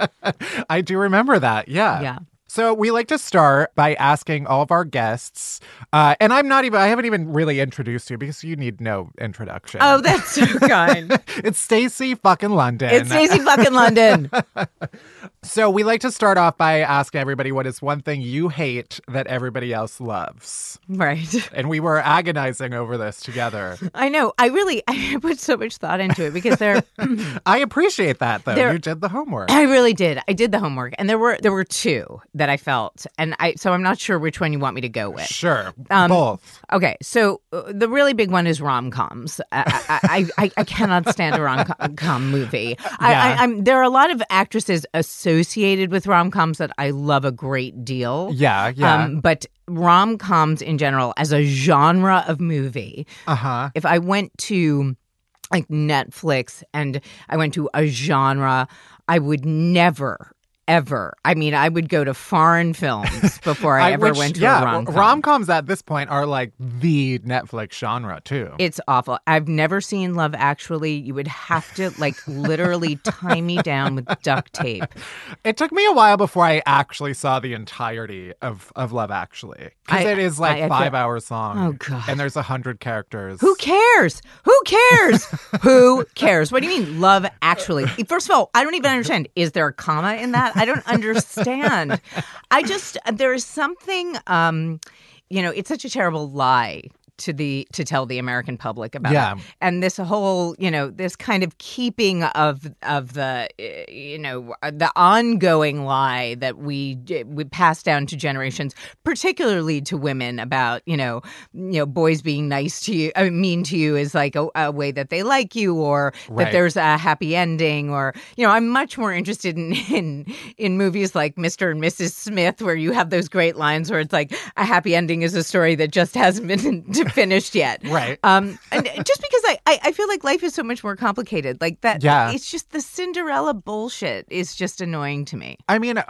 Speaker 1: I do remember that. Yeah.
Speaker 3: Yeah.
Speaker 1: So we like to start by asking all of our guests, uh, and I'm not even, I haven't even really introduced you because you need no introduction.
Speaker 3: Oh, that's so kind.
Speaker 1: it's Stacy fucking London.
Speaker 3: It's Stacy fucking London.
Speaker 1: So we like to start off by asking everybody what is one thing you hate that everybody else loves.
Speaker 3: Right.
Speaker 1: And we were agonizing over this together.
Speaker 3: I know. I really I put so much thought into it because there
Speaker 1: I appreciate that though.
Speaker 3: There-
Speaker 1: you did the homework.
Speaker 3: I really did. I did the homework and there were there were two that I felt and I so I'm not sure which one you want me to go with.
Speaker 1: Sure.
Speaker 3: Um,
Speaker 1: Both.
Speaker 3: Okay, so uh, the really big one is rom coms. I, I, I I cannot stand a rom com movie. I,
Speaker 1: Yeah.
Speaker 3: There are a lot of actresses associated with rom coms that I love a great deal.
Speaker 1: Yeah, yeah.
Speaker 3: Um, but rom coms in general, as a genre of movie,
Speaker 1: uh-huh.
Speaker 3: if I went to like Netflix and I went to a genre, I would never. Ever. I mean, I would go to foreign films before I, ever
Speaker 1: which-
Speaker 3: went to
Speaker 1: yeah,
Speaker 3: a rom com.
Speaker 1: Rom coms at this point are like the Netflix genre too.
Speaker 3: It's awful. I've never seen Love Actually. You would have to like literally tie me down with duct tape.
Speaker 1: It took me a while before I actually saw the entirety of, of Love Actually. Because it is like
Speaker 3: I- I
Speaker 1: five hours long.
Speaker 3: Oh, God.
Speaker 1: And there's a hundred characters.
Speaker 3: Who cares? Who cares? Who cares? What do you mean, Love Actually? First of all, I don't even understand. Is there a comma in that? I don't understand. I just there is something. um you know, it's such a terrible lie to the to tell the American public about
Speaker 1: Yeah.
Speaker 3: it. And this whole, you know, this kind of keeping of of the uh, you know, the ongoing lie that we we pass down to generations, particularly to women about, you know, you know, boys being nice to you, I mean, mean to you is like a, a way that they like you or
Speaker 1: Right.
Speaker 3: that there's a happy ending or you know, I'm much more interested in in in movies like Mr. and Mrs. Smith where you have those great lines where it's like a happy ending is a story that just hasn't been quite finished yet.
Speaker 1: Right.
Speaker 3: Um, and just because I, I, I feel like life is so much more complicated. Like that.
Speaker 1: Yeah.
Speaker 3: It's just the Cinderella bullshit is just annoying to me.
Speaker 1: I mean,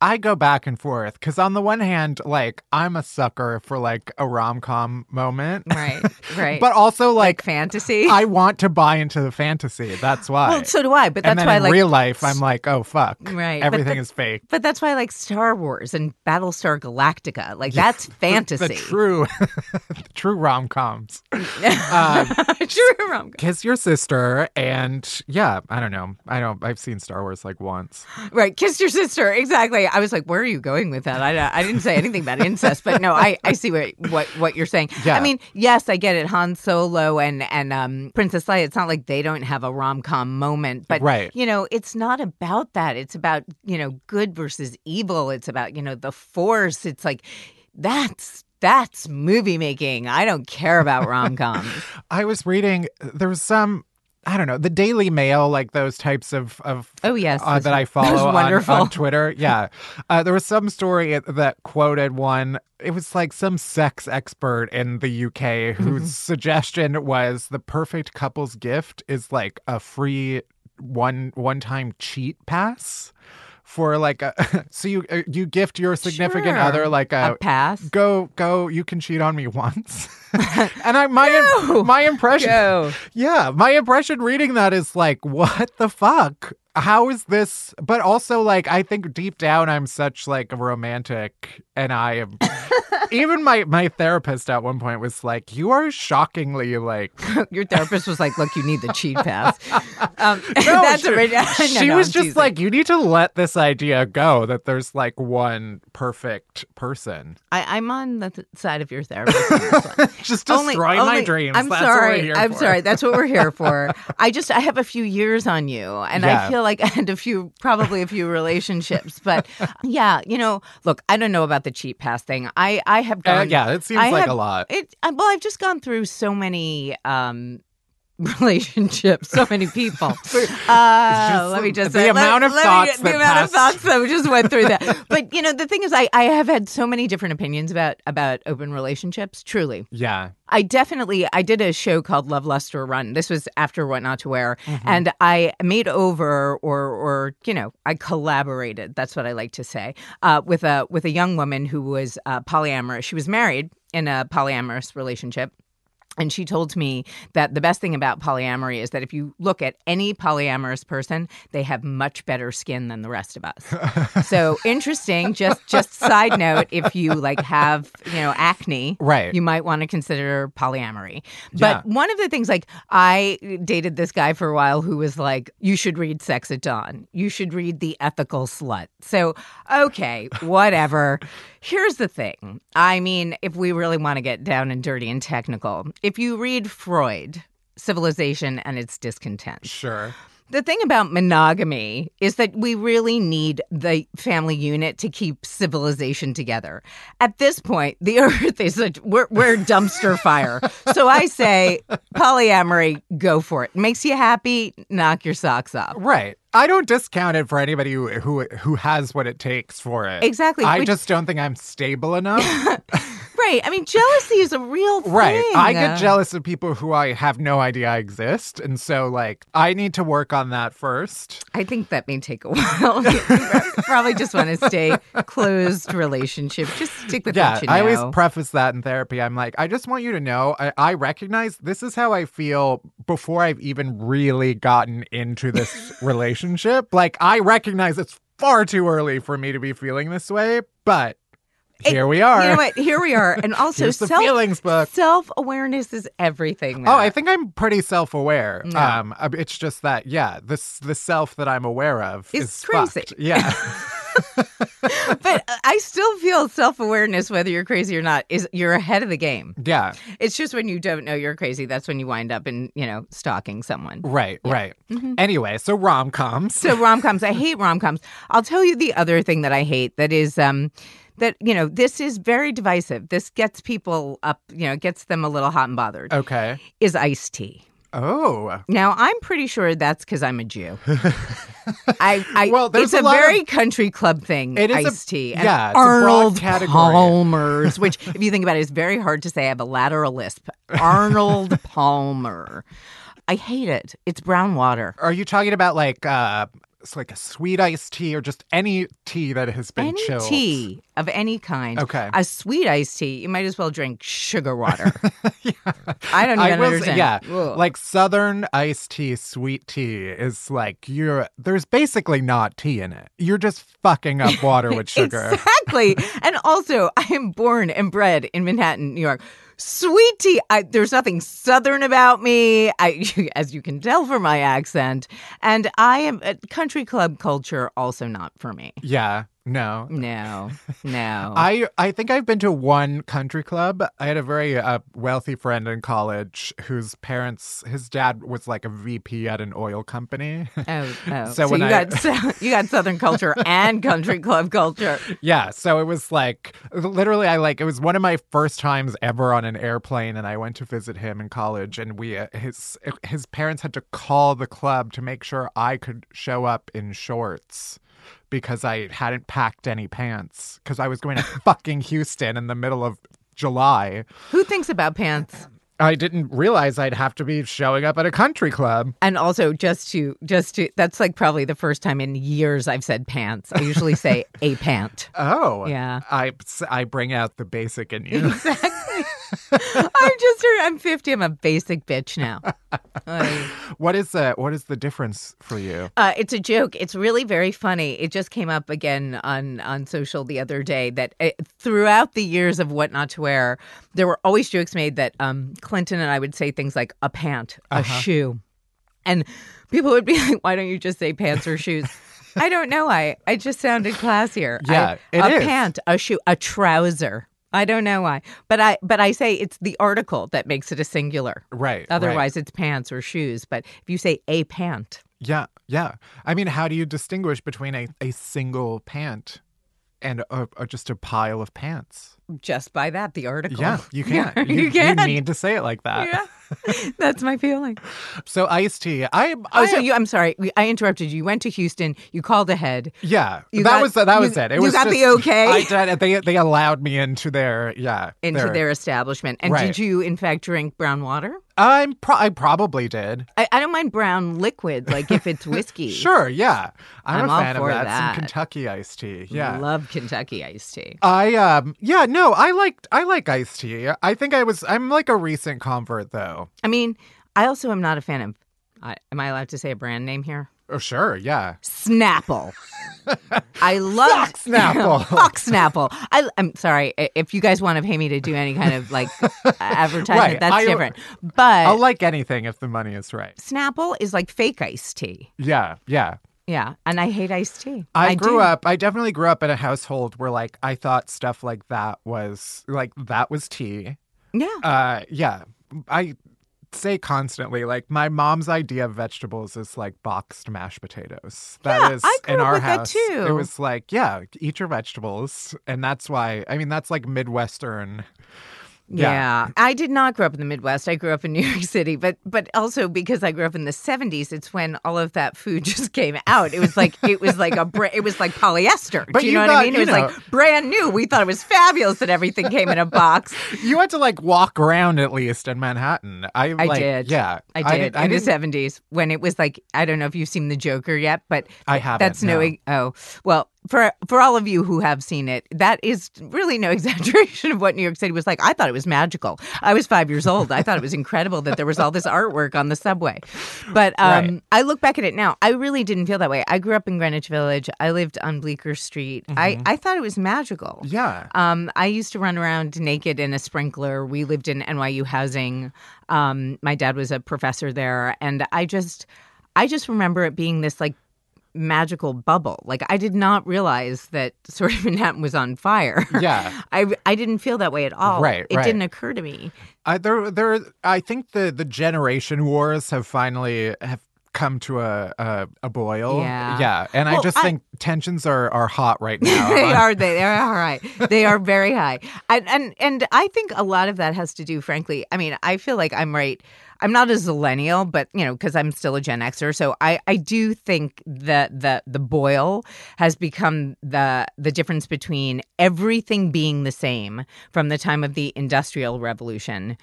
Speaker 1: I go back and forth because on the one hand, like I'm a sucker for like a rom com moment,
Speaker 3: Right. Right.
Speaker 1: but also
Speaker 3: like
Speaker 1: like,
Speaker 3: fantasy.
Speaker 1: I want to buy into the fantasy. That's why.
Speaker 3: well, so do I. But that's why
Speaker 1: in
Speaker 3: I like
Speaker 1: real life, I'm like, oh fuck,
Speaker 3: Right,
Speaker 1: everything
Speaker 3: the-
Speaker 1: is fake.
Speaker 3: But that's why I like Star Wars and Battlestar Galactica. Like that's fantasy.
Speaker 1: The true, the true rom coms.
Speaker 3: True rom-
Speaker 1: Kiss your sister, and yeah, I don't know. I don't. I've seen Star Wars like once.
Speaker 3: Right, kiss your sister. Exactly. I was like, where are you going with that? I, I didn't say anything about incest, but no, I, I see what, what what you're saying.
Speaker 1: Yeah.
Speaker 3: I mean, yes, I get it. Han Solo and and um, Princess Leia. It's not like they don't have a rom com moment, but
Speaker 1: Right.
Speaker 3: you know, it's not about that. It's about you know good versus evil. It's about you know the Force. It's like that's that's movie making. I don't care about rom coms.
Speaker 1: I was reading. There was some. I don't know the Daily Mail, like those types of of
Speaker 3: Oh, yes,
Speaker 1: uh, that I follow on, on Twitter. Yeah, uh, there was some story that quoted one. It was like some sex expert in the UK whose suggestion was the perfect couple's gift is like a free one one time cheat pass for like a so you uh, you gift your significant
Speaker 3: Sure.
Speaker 1: other like
Speaker 3: A
Speaker 1: a,
Speaker 3: pass.
Speaker 1: go go you can cheat on me once and i my
Speaker 3: Go.
Speaker 1: my impression
Speaker 3: Go.
Speaker 1: yeah my impression reading that is like what the fuck how is this but also like i think deep down i'm such like a romantic and i am even my my therapist at one point was like you are shockingly like
Speaker 3: Your therapist was like, "Look, you need the cheat pass." Um,
Speaker 1: No,
Speaker 3: that's
Speaker 1: she,
Speaker 3: No,
Speaker 1: she
Speaker 3: no,
Speaker 1: was
Speaker 3: I'm
Speaker 1: just
Speaker 3: teasing.
Speaker 1: like you need to let this idea go that there's like one perfect person
Speaker 3: I, I'm on the th- side of your therapist. on this one.
Speaker 1: just
Speaker 3: Only-
Speaker 1: my dreams
Speaker 3: I'm
Speaker 1: That's what we're
Speaker 3: sorry. I'm
Speaker 1: for.
Speaker 3: sorry. That's what we're here for. I just I have a few years on you, and
Speaker 1: Yeah.
Speaker 3: I feel like and a few probably a few relationships. But yeah, you know, look, I don't know about the cheat pass thing. I I have
Speaker 1: Uh,
Speaker 3: gone.
Speaker 1: yeah it seems
Speaker 3: I
Speaker 1: like
Speaker 3: have-
Speaker 1: a lot
Speaker 3: It well, I've just gone through so many. um relationships so many people uh, let me just
Speaker 1: the
Speaker 3: say,
Speaker 1: amount
Speaker 3: let,
Speaker 1: of
Speaker 3: let me
Speaker 1: thoughts
Speaker 3: get- the amount of thoughts that we just went through that but you know the thing is I, I have had so many different opinions about about open relationships truly
Speaker 1: yeah
Speaker 3: I definitely I did a show called Love Lust or Run. This was after What Not to Wear,
Speaker 1: Mm-hmm.
Speaker 3: and I made over or or you know I collaborated. That's what I like to say uh, with a with a young woman who was uh, polyamorous. She was married in a polyamorous relationship. And she told me that the best thing about polyamory is that if you look at any polyamorous person, they have much better skin than the rest of us. so interesting. Just just side note, if you like have you know acne,
Speaker 1: Right.
Speaker 3: you might want to consider polyamory.
Speaker 1: Yeah.
Speaker 3: But one of the things, like, I dated this guy for a while who was like, you should read Sex at Dawn. You should read The Ethical Slut. So, okay, whatever. Here's the thing. I mean, if we really want to get down and dirty and technical, if you read Freud, Civilization and its Discontent,
Speaker 1: sure
Speaker 3: the thing about monogamy is that we really need the family unit to keep civilization together. At this point, the earth is a we're, we're a dumpster fire. So I say polyamory, go for it. Makes you happy, knock your socks off.
Speaker 1: Right. I don't discount it for anybody who who, who has what it takes for it.
Speaker 3: Exactly.
Speaker 1: I
Speaker 3: Which-
Speaker 1: just don't think I'm stable enough.
Speaker 3: Right. I mean, jealousy is a real thing.
Speaker 1: right. I get jealous of people who I have no idea I exist, and so like I need to work on that first.
Speaker 3: I think that may take a while. You Probably just want to stay closed relationship. Just stick with
Speaker 1: Yeah,
Speaker 3: what you know.
Speaker 1: I always preface that in therapy. I'm like, I just want you to know, I, I recognize this is how I feel before I've even really gotten into this relationship. Like, I recognize it's far too early for me to be feeling this way, but here we are.
Speaker 3: You know what? Here we are. And also, self,
Speaker 1: feelings book.
Speaker 3: Self awareness is everything.
Speaker 1: Oh, I think I'm pretty self-aware.
Speaker 3: No.
Speaker 1: Um, uh, it's just that, yeah, this the self that I'm aware of
Speaker 3: Is
Speaker 1: is
Speaker 3: crazy.
Speaker 1: fucked. Yeah,
Speaker 3: but I still feel self awareness, whether you're crazy or not, is you're ahead of the game.
Speaker 1: yeah,
Speaker 3: It's just when you don't know you're crazy, that's when you wind up in, you know, stalking someone.
Speaker 1: right, right. Anyway, so rom coms.
Speaker 3: So rom coms, I hate rom coms. I'll tell you the other thing that I hate that is um that you know this is very divisive. This gets people up, you know, gets them a little hot and bothered.
Speaker 1: okay.
Speaker 3: Is iced tea.
Speaker 1: Oh,
Speaker 3: Now I'm pretty sure that's because I'm a Jew. I, I
Speaker 1: Well, there's
Speaker 3: it's
Speaker 1: a
Speaker 3: a,
Speaker 1: lot of-
Speaker 3: country club thing.
Speaker 1: It is a-
Speaker 3: iced tea. And
Speaker 1: yeah, a
Speaker 3: Arnold. Palmer's, which, if you think about it, is very hard to say. I have a lateral lisp. Arnold Palmer. I hate it. It's brown water.
Speaker 1: Are you talking about like uh it's like a sweet iced tea or just any tea that has been
Speaker 3: Any
Speaker 1: chilled?
Speaker 3: tea of any kind.
Speaker 1: Okay.
Speaker 3: A sweet iced tea, you might as well drink sugar water. I don't
Speaker 1: I
Speaker 3: even
Speaker 1: will say-
Speaker 3: understand.
Speaker 1: yeah,
Speaker 3: Ugh.
Speaker 1: like southern iced tea, sweet tea is like you're. There's basically not tea in it. You're just fucking up water with sugar.
Speaker 3: Exactly. and also, I am born and bred in Manhattan, New York. Sweet tea. I, there's nothing southern about me, I, as you can tell from my accent. And I am uh, country club culture. Also not for me.
Speaker 1: Yeah, no.
Speaker 3: No, no.
Speaker 1: I I think I've been to one country club. I had a very uh, wealthy friend in college whose parents, his dad was like a VP at an oil company.
Speaker 3: Oh, oh.
Speaker 1: So
Speaker 3: So,
Speaker 1: when
Speaker 3: you
Speaker 1: I-
Speaker 3: got you got Southern culture and country club culture.
Speaker 1: Yeah, so it was like literally I like it was one of my first times ever on an airplane and I went to visit him in college and we uh, his his parents had to call the club to make sure I could show up in shorts because I hadn't packed any pants cuz I was going to fucking Houston in the middle of July.
Speaker 3: Who thinks about pants?
Speaker 1: I didn't realize I'd have to be showing up at a country club.
Speaker 3: And also, just to just to that's like probably the first time in years I've said pants. I usually say a pant.
Speaker 1: Oh.
Speaker 3: Yeah.
Speaker 1: I I bring out the basic in you.
Speaker 3: Exactly. I'm just I'm 50. I'm a basic bitch now.
Speaker 1: What is the what is the difference for you?
Speaker 3: Uh, it's a joke. It's really very funny. It just came up again on on social the other day that uh, throughout the years of what not to wear, there were always jokes made that um, Clinton and I would say things like a pant, a
Speaker 1: Uh-huh.
Speaker 3: shoe, and people would be like, "Why don't you just say pants or shoes?" I don't know. I I just sounded classier.
Speaker 1: Yeah,
Speaker 3: I,
Speaker 1: it
Speaker 3: a
Speaker 1: is.
Speaker 3: pant, a shoe, a trouser. I don't know why, but I but I say it's the article that makes it a singular.
Speaker 1: Right. right.
Speaker 3: Otherwise, it's pants or shoes. But if you say a pant,
Speaker 1: Yeah, yeah. I mean, how do you distinguish between a, a single pant and a, a, just a pile of pants?
Speaker 3: Just by that, the article.
Speaker 1: Yeah, you can't.
Speaker 3: you,
Speaker 1: you,
Speaker 3: can't.
Speaker 1: You need to say it like that.
Speaker 3: yeah, that's my feeling.
Speaker 1: So iced tea. I.
Speaker 3: Oh,
Speaker 1: I
Speaker 3: so you? I'm sorry, I interrupted you. You went to Houston. You called ahead.
Speaker 1: Yeah,
Speaker 3: You
Speaker 1: that
Speaker 3: got-
Speaker 1: was that was it. It
Speaker 3: you
Speaker 1: was
Speaker 3: got
Speaker 1: just-
Speaker 3: the okay?
Speaker 1: I did. They they allowed me into their yeah
Speaker 3: Into their, establishment. And
Speaker 1: Right.
Speaker 3: did you, in fact, drink brown water?
Speaker 1: I'm pro- I probably did.
Speaker 3: I, I don't mind brown liquid, like if it's whiskey.
Speaker 1: Sure. Yeah, I'm,
Speaker 3: I'm
Speaker 1: a
Speaker 3: all
Speaker 1: fan
Speaker 3: for
Speaker 1: of that.
Speaker 3: that.
Speaker 1: Some Kentucky iced tea. Yeah.
Speaker 3: Love Kentucky iced tea.
Speaker 1: I um yeah no I liked I like iced tea. I think I was I'm like a recent convert though.
Speaker 3: I mean, I also am not a fan of. I am I allowed to say a brand name here?
Speaker 1: Oh sure, yeah.
Speaker 3: Snapple. I love
Speaker 1: Fuck Snapple.
Speaker 3: Fuck Snapple. I, I'm sorry if you guys want to pay me to do any kind of like advertisement.
Speaker 1: Right,
Speaker 3: That's
Speaker 1: I-
Speaker 3: different. But
Speaker 1: I'll like anything if the money is right.
Speaker 3: Snapple is like fake iced tea.
Speaker 1: Yeah, yeah.
Speaker 3: Yeah, and I hate iced tea.
Speaker 1: I, grew
Speaker 3: do.
Speaker 1: up I definitely grew up in a household where like I thought stuff like that was like that was tea.
Speaker 3: Yeah.
Speaker 1: Uh yeah. I say constantly like my mom's idea of vegetables is like boxed mashed potatoes. That
Speaker 3: Yeah,
Speaker 1: is
Speaker 3: I grew
Speaker 1: in
Speaker 3: up
Speaker 1: our
Speaker 3: with that
Speaker 1: house.
Speaker 3: too.
Speaker 1: It was like, yeah, eat your vegetables. And that's why I mean that's like Midwestern.
Speaker 3: Yeah.
Speaker 1: Yeah.
Speaker 3: I did not grow up in the Midwest. I grew up in New York City, but but also because I grew up in the 70s, it's when all of that food just came out. It was like it was like a bra- it was like polyester.
Speaker 1: But
Speaker 3: Do you,
Speaker 1: you
Speaker 3: know what I mean? It was
Speaker 1: know-
Speaker 3: like brand new. We thought it was fabulous that everything came in a box.
Speaker 1: You had to like walk around at least in Manhattan. I,
Speaker 3: I
Speaker 1: like,
Speaker 3: did.
Speaker 1: Yeah,
Speaker 3: I did
Speaker 1: I
Speaker 3: in the
Speaker 1: didn't-
Speaker 3: seventies when it was like I don't know if you've seen the Joker yet, but
Speaker 1: I haven't,
Speaker 3: That's no.
Speaker 1: no.
Speaker 3: oh well for for all of you who have seen it, that is really no exaggeration of what New York City was like. I thought it was magical. I was five years old. I thought it was incredible that there was all this artwork on the subway. But um,
Speaker 1: Right.
Speaker 3: I look back at it now. I really didn't feel that way. I grew up in Greenwich Village. I lived on Bleecker Street. I I thought it was magical.
Speaker 1: Mm-hmm. Yeah.
Speaker 3: Um, I used to run around naked in a sprinkler. We lived in NYU housing. Um, my dad was a professor there, and I just, I just remember it being this like magical bubble. Like I did not realize that sort of Manhattan was on fire.
Speaker 1: Yeah.
Speaker 3: I I didn't feel that way at all.
Speaker 1: Right,
Speaker 3: It
Speaker 1: right.
Speaker 3: didn't occur to me.
Speaker 1: I there there I think the the generation wars have finally have come to a a, a boil.
Speaker 3: Yeah.
Speaker 1: yeah, and I just
Speaker 3: I-
Speaker 1: think tensions are are hot right now.
Speaker 3: they are they, they are high they are very high and, and and i think a lot of that has to do frankly i mean i feel like i'm right i'm not a zillennial but you know because i'm still a gen xer so i i do think that the the boil has become the the difference between everything being the same from the time of the industrial revolution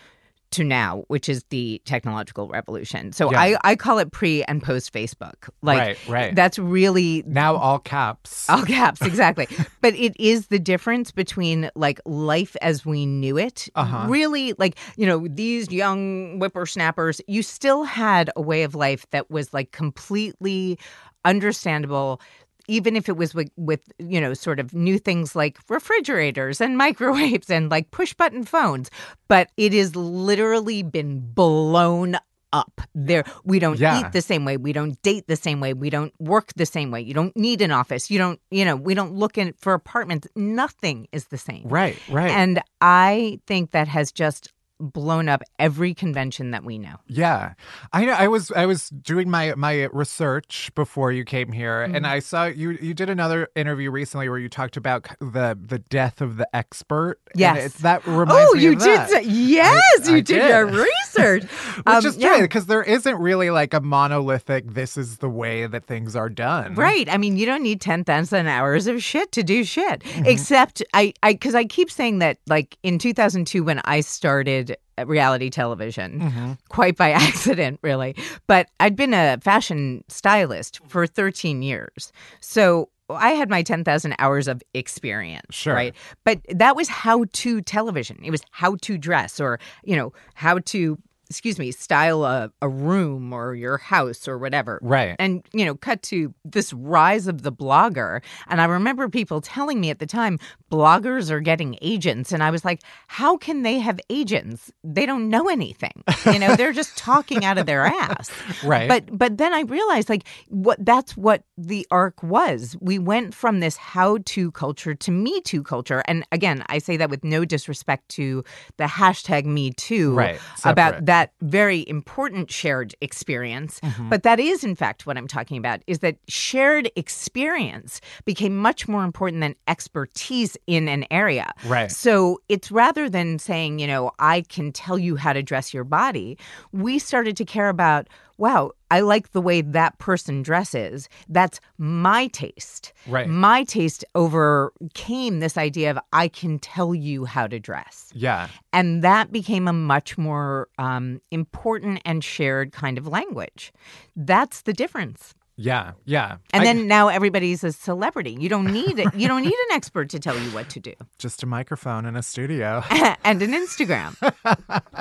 Speaker 3: to now, which is the technological revolution. So
Speaker 1: Yeah.
Speaker 3: I, I call it pre and post Facebook. Like
Speaker 1: Right, right.
Speaker 3: that's really
Speaker 1: now all caps.
Speaker 3: all caps, exactly. but it is the difference between like life as we knew it.
Speaker 1: Uh-huh.
Speaker 3: Really, like, you know, these young whippersnappers, you still had a way of life that was like completely understandable. Even if it was with, with, you know, sort of new things like refrigerators and microwaves and like push button phones, but it has literally been blown up. There, we don't
Speaker 1: Yeah.
Speaker 3: eat the same way. We don't date the same way. We don't work the same way. You don't need an office. You don't, you know, we don't look in for apartments. Nothing is the same.
Speaker 1: right, right.
Speaker 3: And I think that has just blown up every convention that we know.
Speaker 1: Yeah, I know. I was I was doing my my research before you came here,
Speaker 3: Mm-hmm.
Speaker 1: and I saw you you did another interview recently where you talked about the the death of the expert. and
Speaker 3: Yes.
Speaker 1: it- that reminds
Speaker 3: Oh,
Speaker 1: me
Speaker 3: you did
Speaker 1: that.
Speaker 3: yes,
Speaker 1: I-
Speaker 3: you
Speaker 1: I
Speaker 3: did,
Speaker 1: did.
Speaker 3: your research.
Speaker 1: Which
Speaker 3: Um,
Speaker 1: is
Speaker 3: yeah.
Speaker 1: true because there isn't really like a monolithic. This is the way that things are done.
Speaker 3: Right. I mean, you don't need 10,000 hours of shit to do shit.
Speaker 1: Mm-hmm.
Speaker 3: Except I I cuz I keep saying that like in 2002 when I started uh, reality television,
Speaker 1: Mm-hmm.
Speaker 3: quite by accident really, but I'd been a fashion stylist for 13 years. So I had my 10,000 hours of experience,
Speaker 1: Sure.
Speaker 3: right? But that was how to television. It was how to dress or, you know, how to excuse me, style a, a room or your house or whatever.
Speaker 1: Right.
Speaker 3: And, you know, cut to this rise of the blogger. And I remember people telling me at the time, bloggers are getting agents. And I was like, how can they have agents? They don't know anything. You know, they're just talking out of their ass.
Speaker 1: Right.
Speaker 3: But but then I realized like what that's what the arc was. We went from this how to culture to me too culture. And again, I say that with no disrespect to the hashtag me too
Speaker 1: Right.
Speaker 3: about
Speaker 1: Separate.
Speaker 3: That very important shared experience.
Speaker 1: Mm-hmm.
Speaker 3: But that is in fact what I'm talking about is that shared experience became much more important than expertise in an area.
Speaker 1: Right.
Speaker 3: So it's rather than saying, you know, I can tell you how to dress your body, we started to care about, wow, I like the way that person dresses. That's my taste.
Speaker 1: Right.
Speaker 3: My taste overcame this idea of I can tell you how to dress.
Speaker 1: yeah.
Speaker 3: And that became a much more um, important and shared kind of language. That's the difference.
Speaker 1: Yeah. Yeah.
Speaker 3: And
Speaker 1: I-
Speaker 3: then now everybody's a celebrity. You don't need it. You don't need an expert to tell you what to do.
Speaker 1: just a microphone in a studio.
Speaker 3: and an Instagram.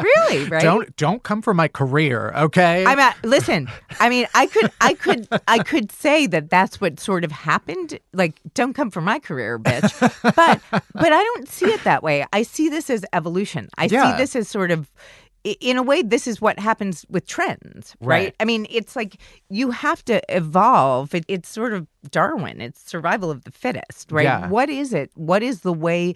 Speaker 3: really, right?
Speaker 1: Don't don't come for my career, okay?
Speaker 3: I'm at, listen. I mean, I could, I could, I could say that that's what sort of happened. Like, don't come for my career, bitch. But, but I don't see it that way. I see this as evolution. I
Speaker 1: Yeah.
Speaker 3: see this as sort of, in a way, this is what happens with trends, right?
Speaker 1: Right.
Speaker 3: I mean, it's like you have to evolve. It, it's sort of Darwin. It's survival of the fittest, right?
Speaker 1: Yeah.
Speaker 3: What is it? What is the way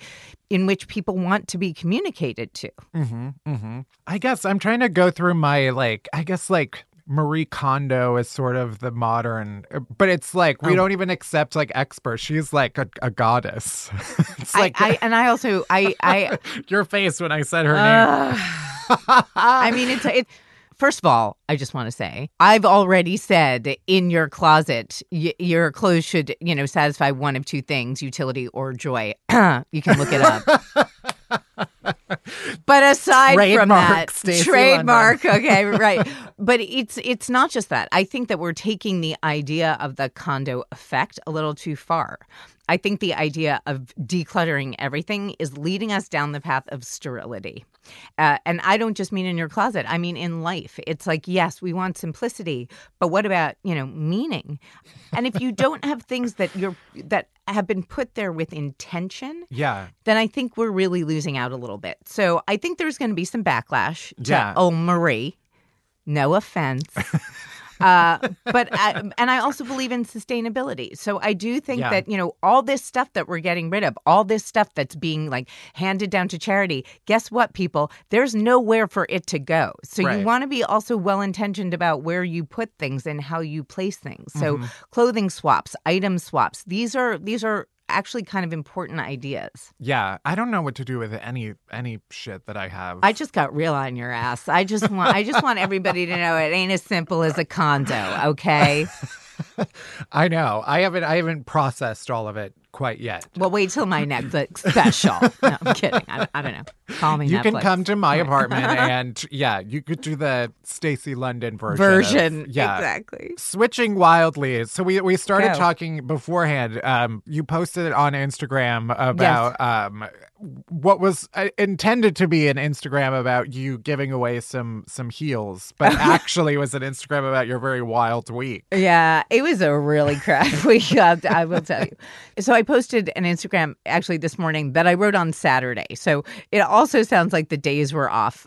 Speaker 3: in which people want to be communicated to?
Speaker 1: Mm-hmm, mm-hmm. I guess I'm trying to go through my like. I guess like Marie Kondo is sort of the modern, but it's like
Speaker 3: Oh.
Speaker 1: we don't even accept like experts. She's like a, a goddess. it's like
Speaker 3: I, I and I also I I
Speaker 1: your face when I said her name.
Speaker 3: I mean, it's it. First of all, I just want to say I've already said in your closet, y- your clothes should, you know, satisfy one of two things: utility or joy. you can look it up. But aside from that,
Speaker 1: Stacey
Speaker 3: trademark. Okay, right. But it's it's not just that. I think that we're taking the idea of the Kondo effect a little too far. I think the idea of decluttering everything is leading us down the path of sterility. Uh, and I don't just mean in your closet, I mean in life. It's like, yes, we want simplicity, but what about, you know, meaning? And if you don't have things that you're that have been put there with intention,
Speaker 1: Yeah.
Speaker 3: then I think we're really losing out a little bit. So I think there's going to be some backlash to
Speaker 1: Yeah.
Speaker 3: oh Marie. No offense. Uh, but I, and I also believe in sustainability. So I do think
Speaker 1: Yeah.
Speaker 3: that you know all this stuff that we're getting rid of, all this stuff that's being like handed down to charity. Guess what, people? There's nowhere for it to go. So
Speaker 1: Right.
Speaker 3: you want to be also well intentioned about where you put things and how you place things. So
Speaker 1: Mm-hmm.
Speaker 3: clothing swaps, item swaps. These are these are actually kind of important ideas.
Speaker 1: Yeah, I don't know what to do with any any shit that I have.
Speaker 3: I just got real on your ass. I just want I just want everybody to know it ain't as simple as a Kondo, okay?
Speaker 1: I know. I haven't I haven't processed all of it quite yet.
Speaker 3: Well, wait till my Netflix special. No, I'm kidding. I, I don't know. Call me
Speaker 1: You can come to my apartment and yeah, you could do the Stacy London version. of-
Speaker 3: version.
Speaker 1: yeah.
Speaker 3: Exactly.
Speaker 1: Switching wildly. So we we started
Speaker 3: Go.
Speaker 1: talking beforehand. Um, you posted it on Instagram about um what was uh, intended to be an Instagram about you giving away some some heels, but actually was an Instagram about your very wild week.
Speaker 3: Yeah, it was a really crap week. uh, I will tell you. So I posted an Instagram actually this morning that I wrote on Saturday. So it also sounds like the days were off.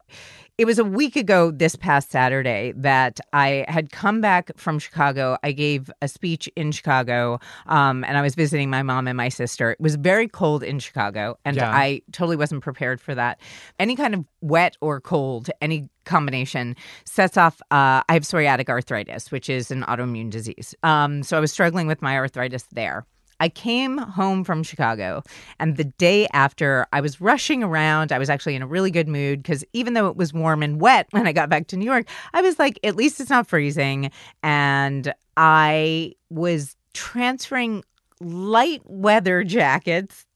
Speaker 3: It was a week ago this past Saturday that I had come back from Chicago. I gave a speech in Chicago, um, and I was visiting my mom and my sister. It was very cold in Chicago, and
Speaker 1: Yeah.
Speaker 3: I totally wasn't prepared for that. Any kind of wet or cold, any combination sets off. Uh, I have psoriatic arthritis, which is an autoimmune disease. Um, so I was struggling with my arthritis there. I came home from Chicago, and the day after, I was rushing around. I was actually in a really good mood because even though it was warm and wet when I got back to New York, I was like, at least it's not freezing. And I was transferring light weather jackets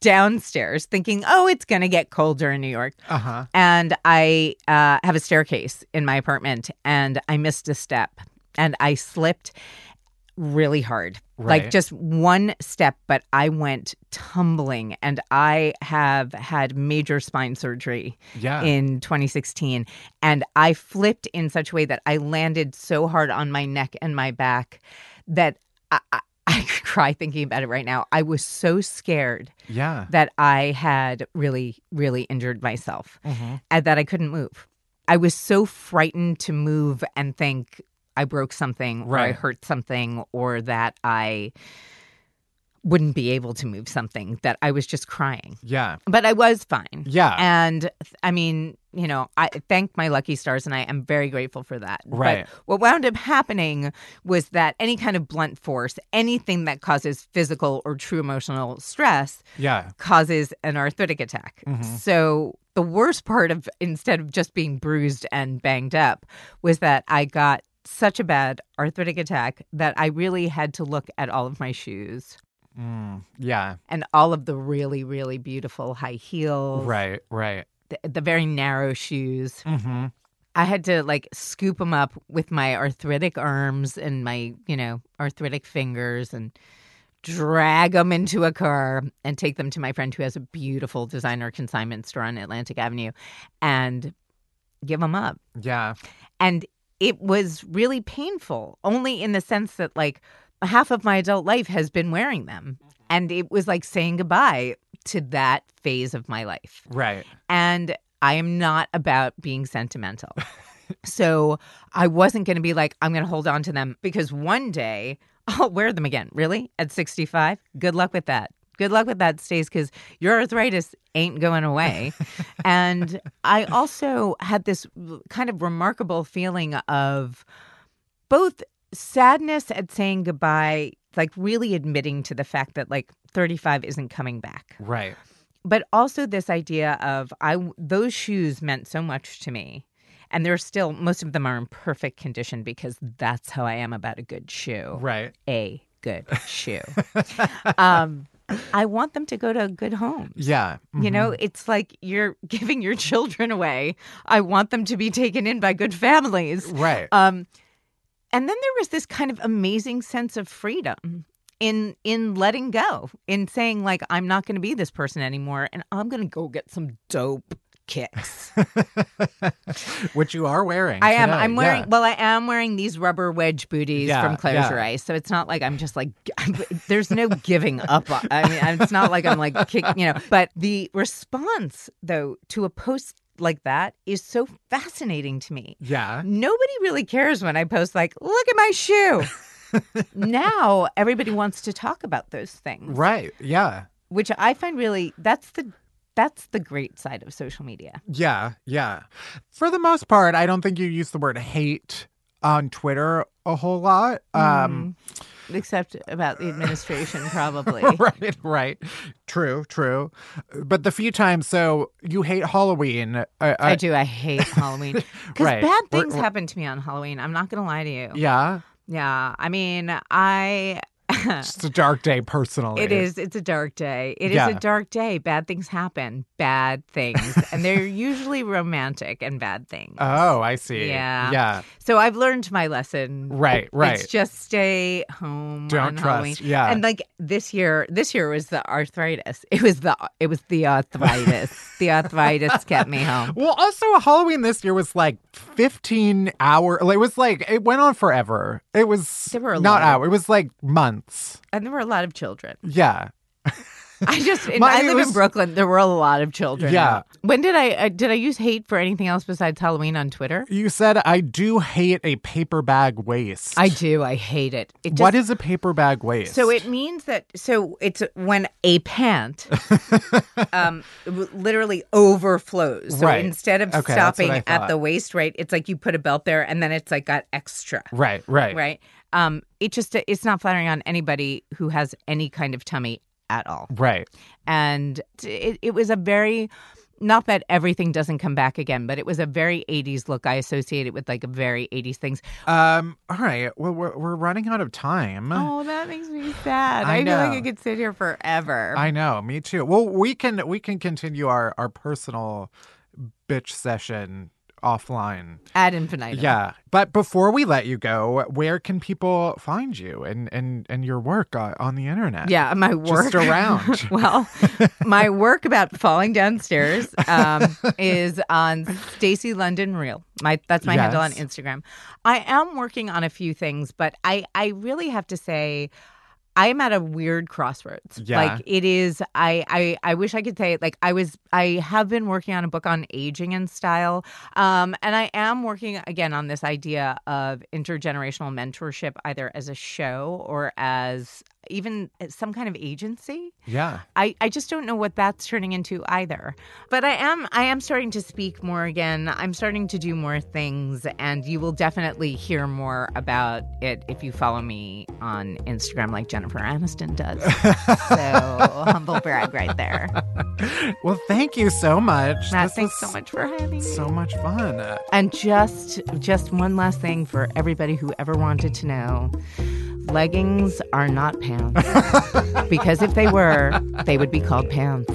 Speaker 3: downstairs, thinking, oh, it's going to get colder in New York.
Speaker 1: Uh huh.
Speaker 3: And I uh, have a staircase in my apartment, and I missed a step, and I slipped really hard,
Speaker 1: Right.
Speaker 3: like just one step. But I went tumbling, and I have had major spine surgery
Speaker 1: Yeah.
Speaker 3: in 2016, and I flipped in such a way that I landed so hard on my neck and my back that I. I I could cry thinking about it right now. I was so scared
Speaker 1: yeah.
Speaker 3: that I had really, really injured myself
Speaker 1: Mhm.
Speaker 3: and that I couldn't move. I was so frightened to move and think I broke something or I hurt something or that I wouldn't be able to move something that I was just crying.
Speaker 1: Yeah.
Speaker 3: But I was fine.
Speaker 1: Yeah.
Speaker 3: And I mean, you know, I thank my lucky stars and I am very grateful for that.
Speaker 1: Right.
Speaker 3: But what wound up happening was that any kind of blunt force, anything that causes physical or true emotional stress,
Speaker 1: yeah.
Speaker 3: causes an arthritic attack.
Speaker 1: Mhm.
Speaker 3: So the worst part of instead of just being bruised and banged up was that I got such a bad arthritic attack that I really had to look at all of my shoes
Speaker 1: Mm, yeah.
Speaker 3: and all of the really really beautiful high heels,
Speaker 1: Right. Right.
Speaker 3: the, the very narrow shoes.
Speaker 1: Mm-hmm.
Speaker 3: I had to like scoop them up with my arthritic arms and my, you know, arthritic fingers and drag them into a car and take them to my friend who has a beautiful designer consignment store on Atlantic Avenue and give them up.
Speaker 1: Yeah.
Speaker 3: And it was really painful, only in the sense that like half of my adult life has been wearing them. Mm-hmm. And it was like saying goodbye to that phase of my life
Speaker 1: Right.
Speaker 3: and I am not about being sentimental. so I wasn't going to be like, I'm going to hold on to them because one day I'll wear them again. Really? At 65? Good luck with that. Good luck with that, Stace, because your arthritis ain't going away. and I also had this kind of remarkable feeling of both sadness at saying goodbye, like really admitting to the fact that like 35 isn't coming back
Speaker 1: Right.
Speaker 3: but also this idea of I those shoes meant so much to me. And they're still most of them are in perfect condition because that's how I am about a good shoe.
Speaker 1: Right.
Speaker 3: A good shoe. um I want them to go to good homes.
Speaker 1: Yeah.
Speaker 3: You know, it's like you're giving your children away. I want them to be taken in by good families.
Speaker 1: Right.
Speaker 3: Um, and then there was this kind of amazing sense of freedom in in letting go, in saying like I'm not going to be this person anymore, and I'm going to go get some dope kicks.
Speaker 1: Which you are wearing.
Speaker 3: I am.
Speaker 1: today.
Speaker 3: I'm wearing.
Speaker 1: Yeah.
Speaker 3: Well, I am wearing these rubber wedge booties
Speaker 1: Yeah,
Speaker 3: from Close
Speaker 1: yeah.
Speaker 3: So it's not like I'm just like. there's no giving up. I mean, it's not like I'm like kick, you know. But the response though to a post like that is so fascinating to me.
Speaker 1: Yeah.
Speaker 3: Nobody really cares when I post like, look at my shoe. now everybody wants to talk about those things.
Speaker 1: Right. Yeah.
Speaker 3: Which I find really that's the that's the great side of social media.
Speaker 1: Yeah. Yeah. For the most part, I don't think you use the word hate on Twitter a whole lot. Um,
Speaker 3: Except about the administration, probably.
Speaker 1: right, right. True, true. But the few times, so you hate Halloween. Uh, I,
Speaker 3: I do. I hate Halloween because
Speaker 1: Right.
Speaker 3: bad
Speaker 1: We're-
Speaker 3: things
Speaker 1: we're-
Speaker 3: happen to me on Halloween. I'm not going to lie to you.
Speaker 1: Yeah.
Speaker 3: Yeah. I mean, I.
Speaker 1: It's a dark day personally.
Speaker 3: It is. It's a dark day. It is
Speaker 1: Yeah.
Speaker 3: a dark day. Bad things happen. Bad things. and they're usually romantic and bad things.
Speaker 1: Oh, I see.
Speaker 3: Yeah.
Speaker 1: Yeah.
Speaker 3: So I've learned my lesson.
Speaker 1: Right, right.
Speaker 3: It's just stay home.
Speaker 1: Don't trust,
Speaker 3: Halloween.
Speaker 1: yeah.
Speaker 3: And like this year, this year was the arthritis. It was the it was the arthritis. the arthritis kept me home.
Speaker 1: Well, also Halloween this year was like 15 hour. It was like it went on forever. It was
Speaker 3: There were
Speaker 1: not hour. It was like months.
Speaker 3: And there were a lot of children.
Speaker 1: Yeah.
Speaker 3: I just and
Speaker 1: My-
Speaker 3: I live
Speaker 1: was-
Speaker 3: in Brooklyn. There were a lot of children.
Speaker 1: Yeah.
Speaker 3: When did I uh, did I use hate for anything else besides Halloween on Twitter?
Speaker 1: You said I do hate a paper bag waste.
Speaker 3: I do. I hate it. It just,
Speaker 1: what is a paper bag waste?
Speaker 3: So it means that so it's when a pant um literally overflows. So
Speaker 1: Right.
Speaker 3: instead of
Speaker 1: Okay,
Speaker 3: stopping at the waist, right? It's like you put a belt there and then it's like got extra.
Speaker 1: Right, right.
Speaker 3: Right? Um it just it's not flattering on anybody who has any kind of tummy at all.
Speaker 1: Right.
Speaker 3: And it, it was a very not that everything doesn't come back again, but it was a very 80s look. I associate it with like a very 80s things.
Speaker 1: Um all right. Well, we're we're running out of time.
Speaker 3: Oh, that makes me sad.
Speaker 1: I
Speaker 3: I, feel like. I could sit here forever.
Speaker 1: I know, me too. Well, we can we can continue our our personal bitch session offline.
Speaker 3: Ad infinitum.
Speaker 1: Yeah. But before we let you go, where can people find you and and and your work uh, on the internet?
Speaker 3: Yeah, my work
Speaker 1: Just around.
Speaker 3: well, my work about falling downstairs um, is on Stacy London Real. My that's my handle on Instagram. I am working on a few things, but I I really have to say. I am at a weird crossroads.
Speaker 1: Yeah.
Speaker 3: Like it is I, I I wish I could say like I was I have been working on a book on aging and style. Um and I am working again on this idea of intergenerational mentorship either as a show or as even uh, some kind of agency.
Speaker 1: Yeah.
Speaker 3: I, I just don't know what that's turning into either. But I am I am starting to speak more again. I'm starting to do more things and you will definitely hear more about it if you follow me on Instagram like Jennifer Aniston does. so humble brag right there.
Speaker 1: Well, thank you so much.
Speaker 3: Matt,
Speaker 1: This
Speaker 3: thanks so much for having me.
Speaker 1: So much fun.
Speaker 3: And just just one last thing for everybody who ever wanted to know. Leggings are not pants. because if they were, they would be called pants.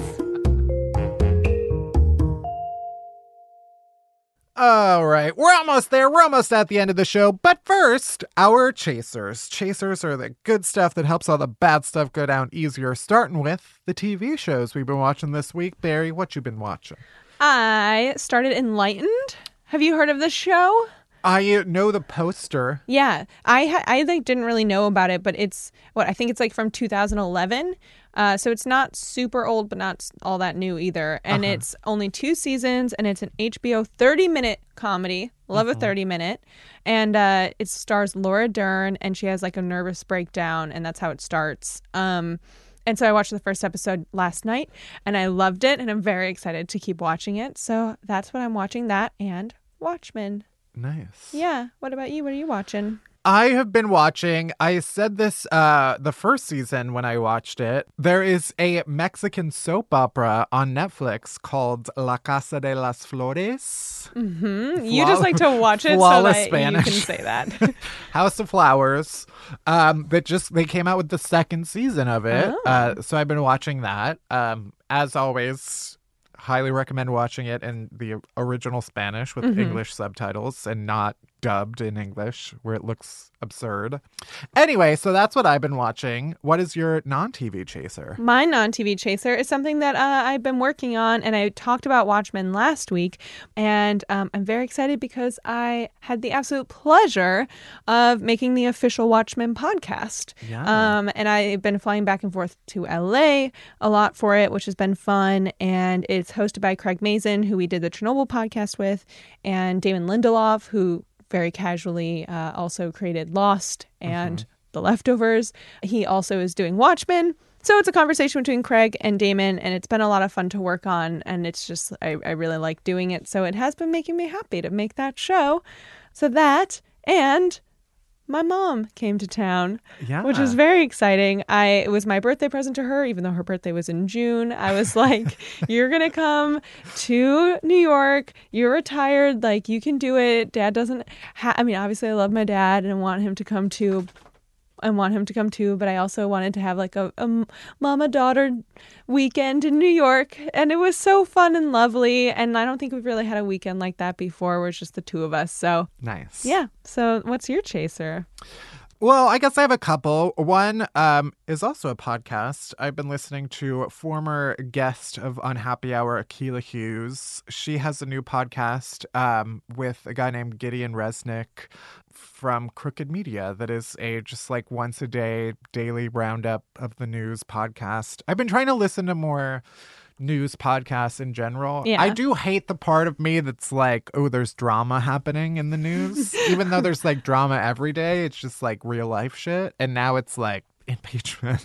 Speaker 1: All right, we're almost there. We're almost at the end of the show. But first, our chasers. Chasers are the good stuff that helps all the bad stuff go down easier. Starting with the TV shows we've been watching this week. Bari, what you been watching?
Speaker 2: I started Enlightened. Have you heard of this show?
Speaker 1: I uh, know the poster.
Speaker 2: Yeah, I ha- I like didn't really know about it, but it's what I think it's like from 2011. Uh, so it's not super old, but not all that new either. And it's only two seasons, and it's an HBO 30 minute comedy. Love a 30 minute, and uh, it stars Laura Dern, and she has like a nervous breakdown, and that's how it starts. Um, and so I watched the first episode last night, and I loved it, and I'm very excited to keep watching it. So that's what I'm watching. That and Watchmen.
Speaker 1: Nice.
Speaker 2: Yeah. What about you? What are you watching?
Speaker 1: I have been watching. I said this uh the first season when I watched it. There is a Mexican soap opera on Netflix called La Casa de las Flores.
Speaker 2: Hmm? You just like to watch it so that
Speaker 1: Spanish.
Speaker 2: you can say that.
Speaker 1: House of Flowers. Um that just they came out with the second season of it.
Speaker 2: Oh.
Speaker 1: Uh so I've been watching that. Um as always highly recommend watching it in the original Spanish with
Speaker 2: Mm-hmm.
Speaker 1: English subtitles and not dubbed in English where it looks absurd. Anyway, so that's what I've been watching. What is your non TV chaser?
Speaker 2: My non TV chaser is something that uh, I've been working on, and I talked about Watchmen last week. And um, I'm very excited because I had the absolute pleasure of making the official Watchmen podcast.
Speaker 1: Yeah.
Speaker 2: Um, and I've been flying back and forth to LA a lot for it, which has been fun. And it's hosted by Craig Mazin, who we did the Chernobyl podcast with, and Damon Lindelof, who very casually uh, also created Lost and The Leftovers. He also is doing Watchmen. So it's a conversation between Craig and Damon, and it's been a lot of fun to work on. And it's just, I, I really like doing it. So it has been making me happy to make that show. So that, and my mom came to town,
Speaker 1: Yeah.
Speaker 2: which was very exciting. I it was my birthday present to her, even though her birthday was in June. I was like, "You're gonna come to New York. You're retired. Like you can do it. Dad doesn't. Ha- I mean, obviously, I love my dad and want him to come too. I want him to come too, but I also wanted to have like a, a mama daughter weekend in New York, and it was so fun and lovely. And I don't think we've really had a weekend like that before, where it's just the two of us. So
Speaker 1: nice.
Speaker 2: yeah. So what's your chaser?
Speaker 1: Well, I guess I have a couple. One um, is also a podcast. I've been listening to former guest of Unhappy Hour, Akila Hughes. She has a new podcast um, with a guy named Gideon Resnick from Crooked Media that is a just like once a day daily roundup of the news podcast. I've been trying to listen to more news podcasts in general.
Speaker 2: Yeah.
Speaker 1: I do hate the part of me that's like, oh, there's drama happening in the news. Even though there's like drama every day, it's just like real life shit. And now it's like impeachment.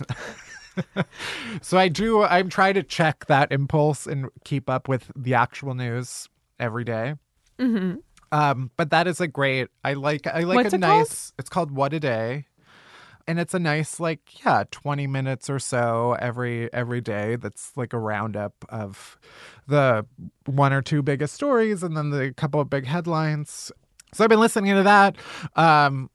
Speaker 1: so I do, I'm trying to check that impulse and keep up with the actual news every day.
Speaker 2: Mm-hmm.
Speaker 1: Um, but that is a great. I like. I like
Speaker 2: What's
Speaker 1: a
Speaker 2: it called?
Speaker 1: nice. It's called What a Day, and it's a nice like yeah, twenty minutes or so every every day. That's like a roundup of the one or two biggest stories, and then the couple of big headlines. So I've been listening to that. Um,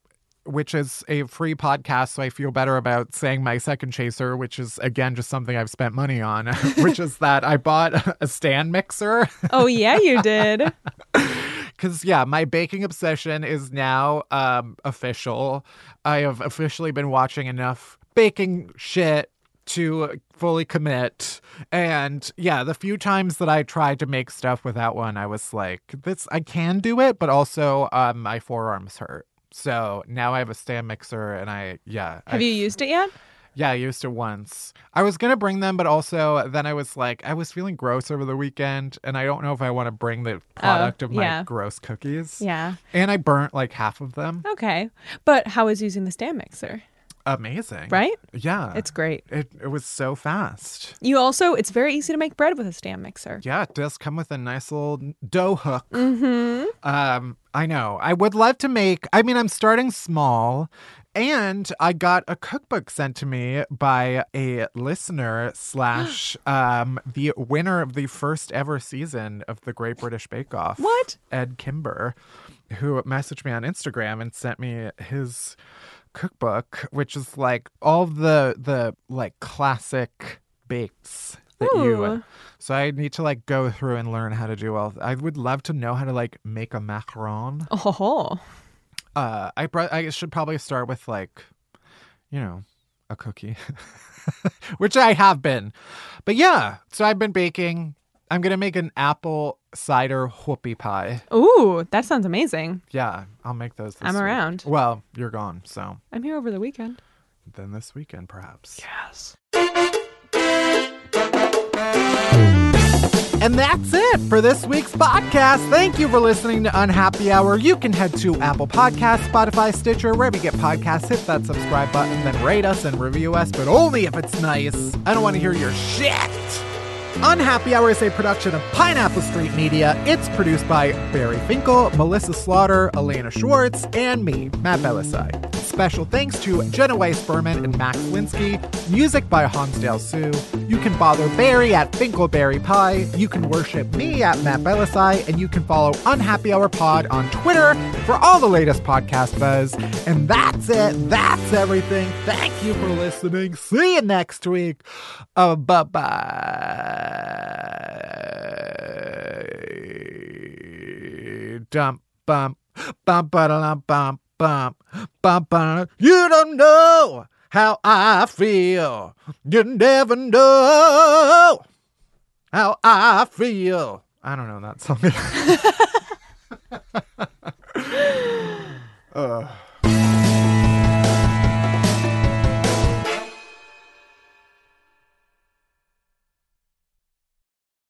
Speaker 1: which is a free podcast, so I feel better about saying my second chaser, which is again just something I've spent money on, which is that I bought a stand mixer.
Speaker 2: Oh yeah, you did.
Speaker 1: Because yeah, my baking obsession is now um, official. I have officially been watching enough baking shit to fully commit. And yeah, the few times that I tried to make stuff without one, I was like, "This I can do it," but also um, my forearms hurt. So now I have a stand mixer, and I yeah.
Speaker 2: Have
Speaker 1: I-
Speaker 2: you used it yet?
Speaker 1: Yeah, I used it once. I was gonna bring them, but also then I was like, I was feeling gross over the weekend, and I don't know if I want to bring the product of my
Speaker 2: Oh, yeah.
Speaker 1: gross cookies.
Speaker 2: Yeah.
Speaker 1: And I burnt like half of them.
Speaker 2: Okay. But how is using the stand mixer?
Speaker 1: Amazing.
Speaker 2: Right?
Speaker 1: Yeah.
Speaker 2: It's great.
Speaker 1: it it was so fast.
Speaker 2: You also it's very easy to make bread with a stand mixer.
Speaker 1: Yeah, it does come with a nice little dough hook.
Speaker 2: Mm-hmm.
Speaker 1: Um, I know. I would love to make. I mean, I'm starting small, and I got a cookbook sent to me by a listener slash um the winner of the first ever season of the Great British Bake Off.
Speaker 2: What?
Speaker 1: Edd Kimber, who messaged me on Instagram and sent me his cookbook, which is like all the the like classic bakes that you. So I need to like go through and learn how to do all. I would love to know how to like make a macaron.
Speaker 2: Oh.
Speaker 1: Uh, I pro- I should probably start with like, you know, a cookie, which I have been. But yeah, so I've been baking. I'm gonna make an apple cider whoopie pie.
Speaker 2: Ooh, that sounds amazing.
Speaker 1: Yeah, I'll make those. This
Speaker 2: I'm
Speaker 1: week.
Speaker 2: around.
Speaker 1: Well, you're gone, so
Speaker 2: I'm here over the weekend.
Speaker 1: then this weekend perhaps.
Speaker 2: Yes.
Speaker 1: And that's it for this week's podcast. Thank you for listening to Unhappy Hour. You can head to Apple Podcasts, Spotify, Stitcher, wherever you get podcasts. Hit that subscribe button, then rate us and review us, but only if it's nice. I don't want to hear your shit. Unhappy Hour is a production of Pineapple Street Media. It's produced by Bari Finkel, Melissa Slaughter, Elena Schwartz, and me, Matt Bellassai. Special thanks to Jenna Weiss Berman and Max Linsky. Music by Hansdale Hsu. You can bother Bari at Finkelbari Pie. You can worship me at Matt Bellassai, and you can follow Unhappy Hour Pod on Twitter for all the latest podcast buzz. And that's it. That's everything. Thank you for listening. See you next week. Uh, bye bye. Bump, bump, bump, bump, bump, bump, bump. You don't know how I feel. You never know how I feel. I don't know that song. uh.